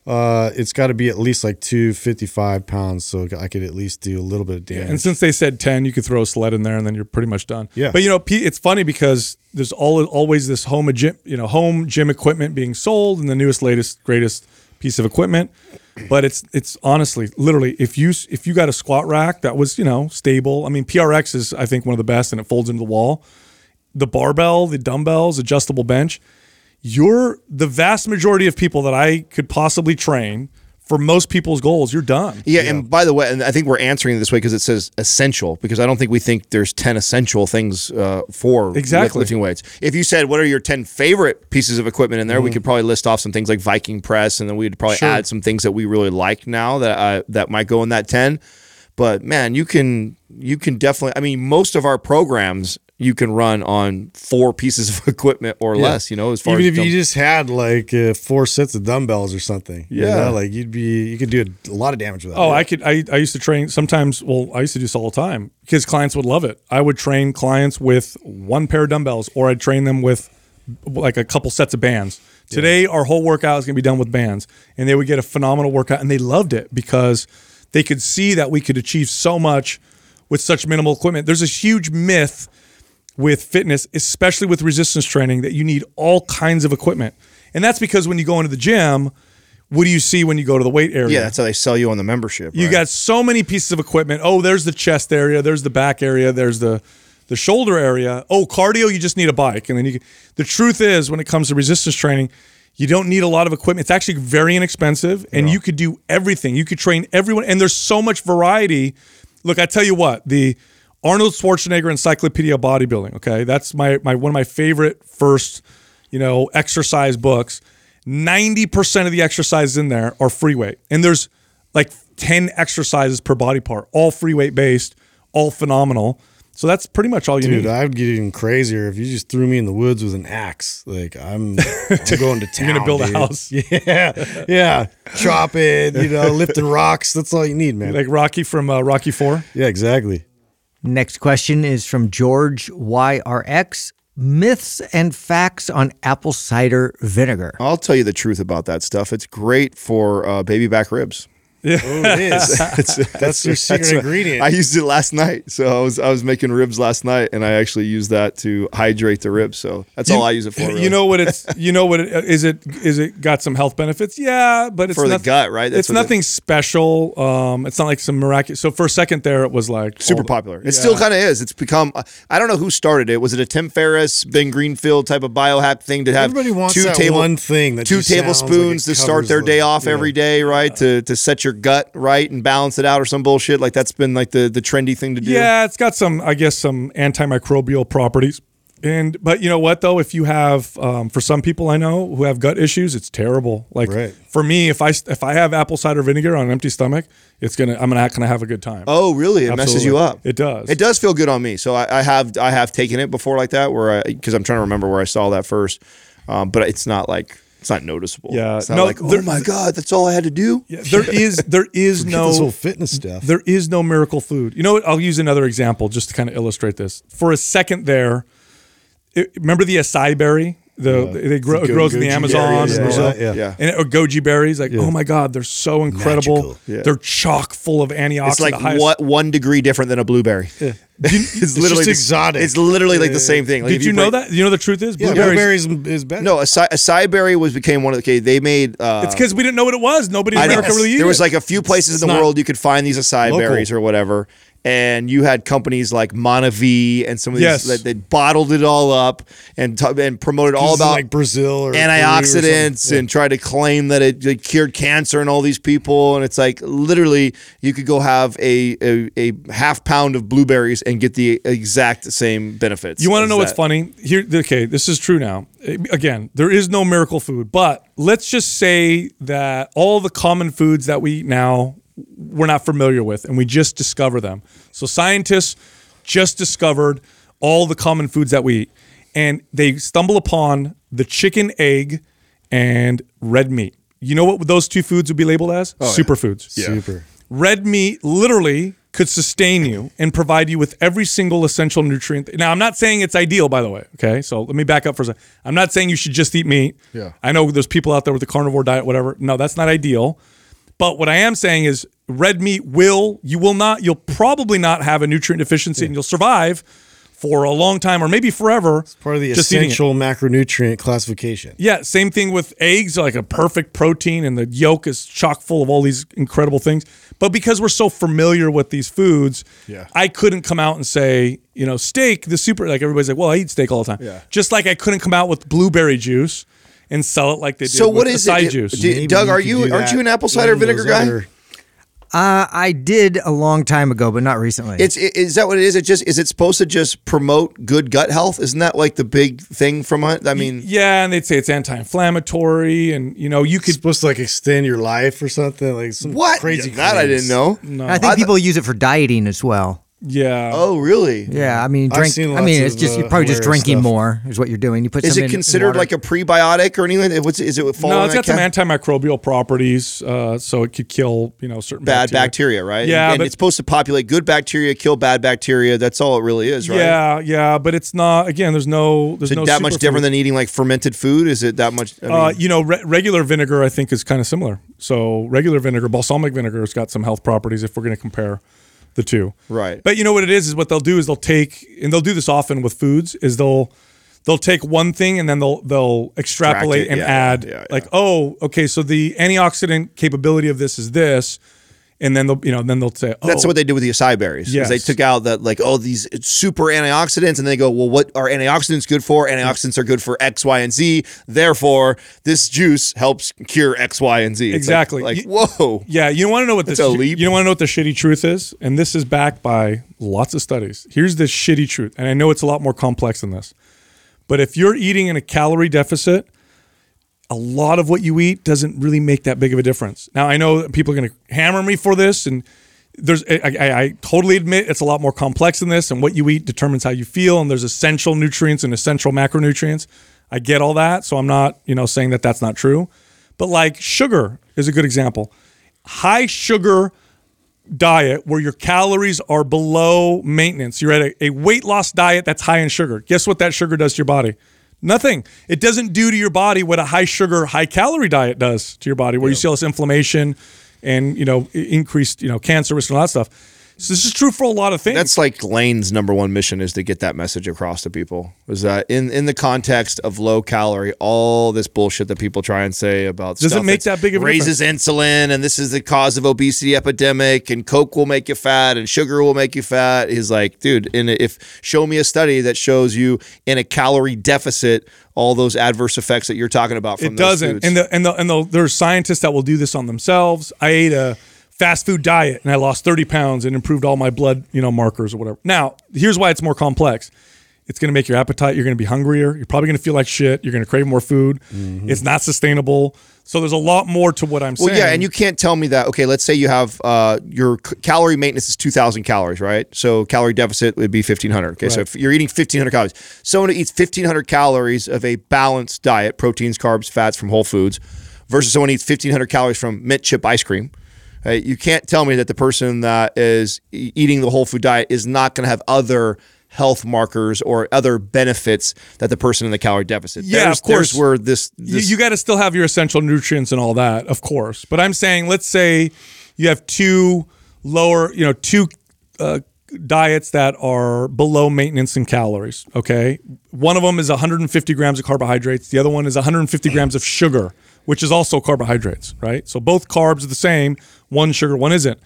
uh, it's got to be at least like two 55 pounds. So I could at least do a little bit of damage. And since they said 10, you could throw a sled in there and then you're pretty much done. Yeah. But you know, it's funny because there's all, always this home gym, you know, home gym equipment being sold and the newest, latest, greatest piece of equipment. But it's it's honestly, literally, if you if you got a squat rack that was you know stable, I mean PRX is I think one of the best and it folds into the wall. The barbell, the dumbbells, adjustable bench, you're the vast majority of people that I could possibly train for most people's goals, you're done. Yeah, and by the way, and I think we're answering it this way because it says essential because I don't think we think there's ten essential things uh, for Exactly. lifting weights. If you said what are your ten favorite pieces of equipment in there, we could probably list off some things like Viking press, and then we'd probably Sure. add some things that we really like now that uh, that might go in that ten. But man, you can you can definitely. I mean, most of our programs you can run on four pieces of equipment or less. You know, as far Even as if dumb- you just had like uh, four sets of dumbbells or something, you Yeah. know, like you'd be, you could do a, lot of damage with that. Oh, I could. I, I used to train sometimes. Well, I used to do this all the time because clients would love it. I would train clients with one pair of dumbbells, or I'd train them with like a couple sets of bands. Today, our whole workout is going to be done with bands, and they would get a phenomenal workout, and they loved it because they could see that we could achieve so much with such minimal equipment. There's a huge myth with fitness, especially with resistance training, that you need all kinds of equipment, and that's because when you go into the gym, what do you see when you go to the weight area? yeah, that's how they sell you on the membership. You right? got so many pieces of equipment. Oh, there's the chest area, there's the back area, there's the the shoulder area. Oh, cardio, you just need a bike. And then you the truth is when it comes to resistance training, You don't need a lot of equipment. It's actually very inexpensive, and you could do everything. You could train everyone, and there's so much variety. Look, I tell you what, the Arnold Schwarzenegger Encyclopedia of Bodybuilding. Okay, that's my my one of my favorite first, you know, exercise books. Ninety percent of the exercises in there are free weight, and there's like ten exercises per body part, all free weight based, all phenomenal. So that's pretty much all you need. Dude, need. I would get even crazier if you just threw me in the woods with an axe. Like I'm, I'm going to town. You're gonna build a house. Yeah, yeah. Chopping, you know, lifting rocks. That's all you need, man. like Rocky from uh, Rocky Four. yeah, exactly. Next question is from George YRX. Myths and facts on apple cider vinegar. I'll tell you the truth about that stuff. It's great for uh, baby back ribs. Oh, it is. that's your secret That's ingredient. I used it last night. So I was I was making ribs last night, and I actually used that to hydrate the ribs. So that's all I use it for. really. You know what it's you know what it, is it is it got some health benefits? Yeah, but it's For the gut, right? That's it's what it- nothing special. Um, it's not like some miraculous. So for a second there, it was like super the- popular. It Yeah. still kind of is. It's become. I don't know who started it. Was it a Tim Ferriss, Ben Greenfield type of biohack thing to have Everybody wants two that table, one thing that two sounds like tablespoons to start their the- day off yeah. every day, right? To to set your gut right and balance it out or some bullshit like that's been like the the trendy thing to do. Yeah, it's got some, I guess, some antimicrobial properties. And but you know what though, if you have, um, for some people I know who have gut issues, it's terrible. Like Right. for me, if I if I have apple cider vinegar on an empty stomach, it's gonna I'm not gonna have a good time. Oh, really? It messes you up. It does. It does feel good on me. So I, I have I have taken it before like that, where I because I'm trying to remember where I saw that first, um, but it's not like it's not noticeable. Yeah. it's not No, like oh there- my god, that's all I had to do. Yeah, there is there is Forget this no whole fitness stuff. There is no miracle food. You know what? I'll use another example just to kind of illustrate this. For a second there, it- remember the acai berry? The they grow, it go- grows in the Amazon berries in and Brazil. that, yeah. Yeah. And or goji berries, like oh my god, they're so incredible. Yeah. They're chock full of antioxidants. It's like what one degree different than a blueberry. it's literally just the- exotic. It's literally like the same thing. Like Did if you know that? You know the truth is blueberries. blueberries is better. No, acai, acai berry was became one of the. Okay, they made. Uh, It's because we didn't know what it was. Nobody in America really used there was like a few places It's in the not world you could find these acai local. berries or whatever. And you had companies like MonaVie and some of these Yes. that they bottled it all up and t- and promoted all about like Brazil or Peru or antioxidants and tried to claim that it, it cured cancer and all these people. And it's like literally you could go have a, a, a half pound of blueberries and get the exact same benefits. You want to know what's funny? Here, okay, this is true now. Eh, again, there is no miracle food, but let's just say that all the common foods that we eat now we're not familiar with, and we just discover them. So scientists just discovered all the common foods that we eat, and they stumble upon the chicken, egg, and red meat. You know what those two foods would be labeled as? Oh, Superfoods. Yeah. Super. Red meat literally could sustain you and provide you with every single essential nutrient. Now, I'm not saying it's ideal, by the way. Okay, so let me back up for a second. I'm not saying you should just eat meat. Yeah. I know there's people out there with the carnivore diet, whatever. No, that's not ideal. But what I am saying is, red meat will you will not you'll probably not have a nutrient deficiency and you'll survive for a long time or maybe forever. It's part of the just eating it. essential macronutrient classification. Yeah, same thing with eggs, like a perfect protein, and the yolk is chock full of all these incredible things. But because we're so familiar with these foods, Yeah. I couldn't come out and say, you know, steak, the super, like everybody's like, well, I eat steak all the time. Yeah. Just like I couldn't come out with blueberry juice and sell it like they did So with what is acai it? juice. Do- Maybe Doug, are could you- aren't you an apple cider in vinegar guy? other- Uh, I did a long time ago, but not recently. It's i- is that what it is? It just is it supposed to just promote good gut health? Isn't that like the big thing from it? I mean, yeah, and they'd say it's anti-inflammatory, and you know, you It's could supposed to like extend your life or something like some what? crazy that I didn't know. I think people use it for dieting as well. Yeah. Oh, really? Yeah, I mean, I've drink. seen I lots mean, it's of, just uh, you're probably just hilarious drinking stuff. more is what you're doing. You put Is some it in- in considered water. like a prebiotic or anything? What's is it falling No, in it's that got some cat- antimicrobial properties, uh, so it could kill, you know, certain bad bacteria, right? Yeah, and, but- it's supposed to populate good bacteria, kill bad bacteria. That's all it really is, right? Yeah, yeah, but it's not. Again, there's no. There's Is it no that much superfood. different than eating like fermented food? Is it that much? I mean, Uh, you know, re- regular vinegar I think is kind of similar. So regular vinegar, balsamic vinegar has got some health properties if we're going to compare the two. Right. But you know what it is is what they'll do is they'll take and they'll do this often with foods is they'll they'll take one thing and then they'll they'll extrapolate it, and yeah, add yeah, yeah, like oh okay so the antioxidant capability of this is this and then they'll you know then they'll say oh, That's what they did with the acai berries. Yes. They took out that like oh these super antioxidants, and they go, well, what are antioxidants good for? Antioxidants are good for X, Y, and Z. Therefore, this juice helps cure X, Y, and Z. It's Exactly. Like, You- whoa. Yeah, you don't want to know what this That's a leap. you want to know what the shitty truth is, and this is backed by lots of studies. Here's the shitty truth, and I know it's a lot more complex than this. But if you're eating in a calorie deficit, a lot of what you eat doesn't really make that big of a difference. Now I know people are going to hammer me for this, and there's I, I, I totally admit it's a lot more complex than this, and what you eat determines how you feel, and there's essential nutrients and essential macronutrients. I get all that, so I'm not you know saying that that's not true, but like sugar is a good example. High sugar diet where your calories are below maintenance. You're at a, a weight loss diet that's high in sugar. Guess what that sugar does to your body? Nothing. It doesn't do to your body what a high sugar, high calorie diet does to your body, where you see all this inflammation and you know increased you know cancer risk and all that stuff. So this is true for a lot of things. That's like Lane's number one mission is to get that message across to people. Is that in in the context of low calorie, all this bullshit that people try and say about Doesn't stuff make that big of a raises insulin and this is the cause of obesity epidemic and Coke will make you fat and sugar will make you fat. He's like, dude, in a, if show me a study that shows you in a calorie deficit all those adverse effects that you're talking about from it those doesn't. foods. And the and the and the, there's scientists that will do this on themselves. I ate a fast food diet and I lost 30 pounds and improved all my blood, you know, markers or whatever. Now, here's why it's more complex. It's going to make your appetite. You're going to be hungrier. You're probably going to feel like shit. You're going to crave more food. It's not sustainable. So there's a lot more to what I'm Well, saying. Well, yeah, and you can't tell me that. Okay, let's say you have uh, your c- calorie maintenance is two thousand calories, right? So calorie deficit would be fifteen hundred. Okay, so if you're eating fifteen hundred calories, someone who eats fifteen hundred calories of a balanced diet, proteins, carbs, fats from whole foods, versus someone who eats fifteen hundred calories from mint chip ice cream. Uh, you can't tell me that the person that is eating the whole food diet is not going to have other health markers or other benefits that the person in the calorie deficit. Yeah, There's- of course. Where this, you, you got to still have your essential nutrients and all that, of course. But I'm saying, let's say you have two lower, you know, two uh, diets that are below maintenance in calories. Okay, one of them is 150 grams of carbohydrates. The other one is 150 grams of sugar, which is also carbohydrates. Right. So both carbs are the same. One sugar, one isn't.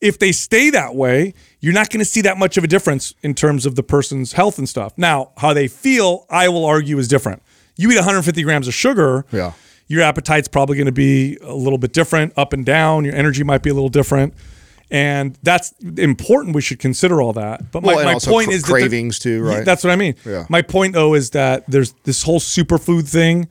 If they stay that way, you're not going to see that much of a difference in terms of the person's health and stuff. Now, how they feel, I will argue, is different. You eat 150 grams of sugar, Yeah. your appetite's probably going to be a little bit different, up and down. Your energy might be a little different, and that's important. We should consider all that. But my, Well, my point cra- is that cravings too, right? That's what I mean. Yeah. My point though is that there's this whole superfood thing.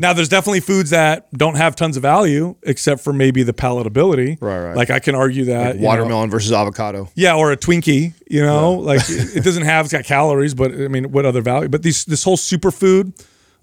Now, there's definitely foods that don't have tons of value, except for maybe the palatability. Right, right. Like I can argue that know, watermelon versus avocado. yeah, or a Twinkie, you know, like it it doesn't have it's got calories, but I mean, what other value? But these this whole superfood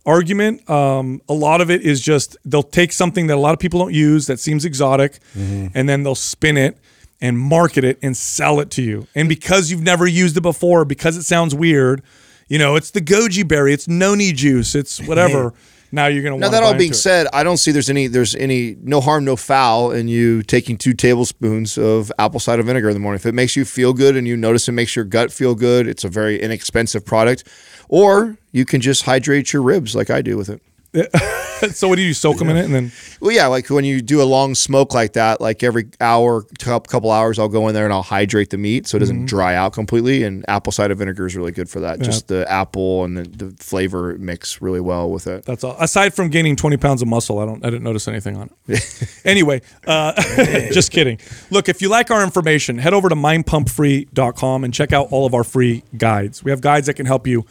argument, um, a lot of it is just they'll take something that a lot of people don't use that seems exotic, and then they'll spin it and market it and sell it to you. And because you've never used it before, because it sounds weird, you know, it's the goji berry, it's noni juice, it's whatever. now you're gonna. Now wanna that all being into it. said, I don't see there's any there's any no harm no foul in you taking two tablespoons of apple cider vinegar in the morning. If it makes you feel good and you notice it makes your gut feel good, it's a very inexpensive product. Or you can just hydrate your ribs like I do with it. so what do you soak them in it and then? Well, yeah, like when you do a long smoke like that, like every hour, couple hours, I'll go in there and I'll hydrate the meat so it doesn't dry out completely. And apple cider vinegar is really good for that. Just the apple and the, the flavor mix really well with it. That's all. Aside from gaining 20 pounds of muscle, I don't. I didn't notice anything on it. anyway, uh, just kidding. Look, if you like our information, head over to mindpumpfree.com and check out all of our free guides. We have guides that can help you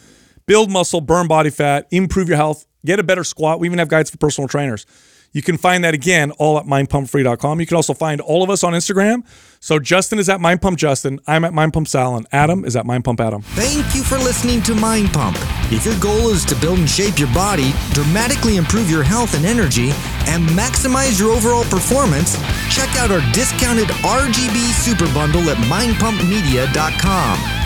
build muscle, burn body fat, improve your health, get a better squat. We even have guides for personal trainers. You can find that again all at mindpumpfree.com. You can also find all of us on Instagram. So Justin is at mindpumpjustin. I'm at mindpumpsal, and Adam is at mindpumpadam. Thank you for listening to Mind Pump. If your goal is to build and shape your body, dramatically improve your health and energy, and maximize your overall performance, check out our discounted RGB Super Bundle at mindpumpmedia.com.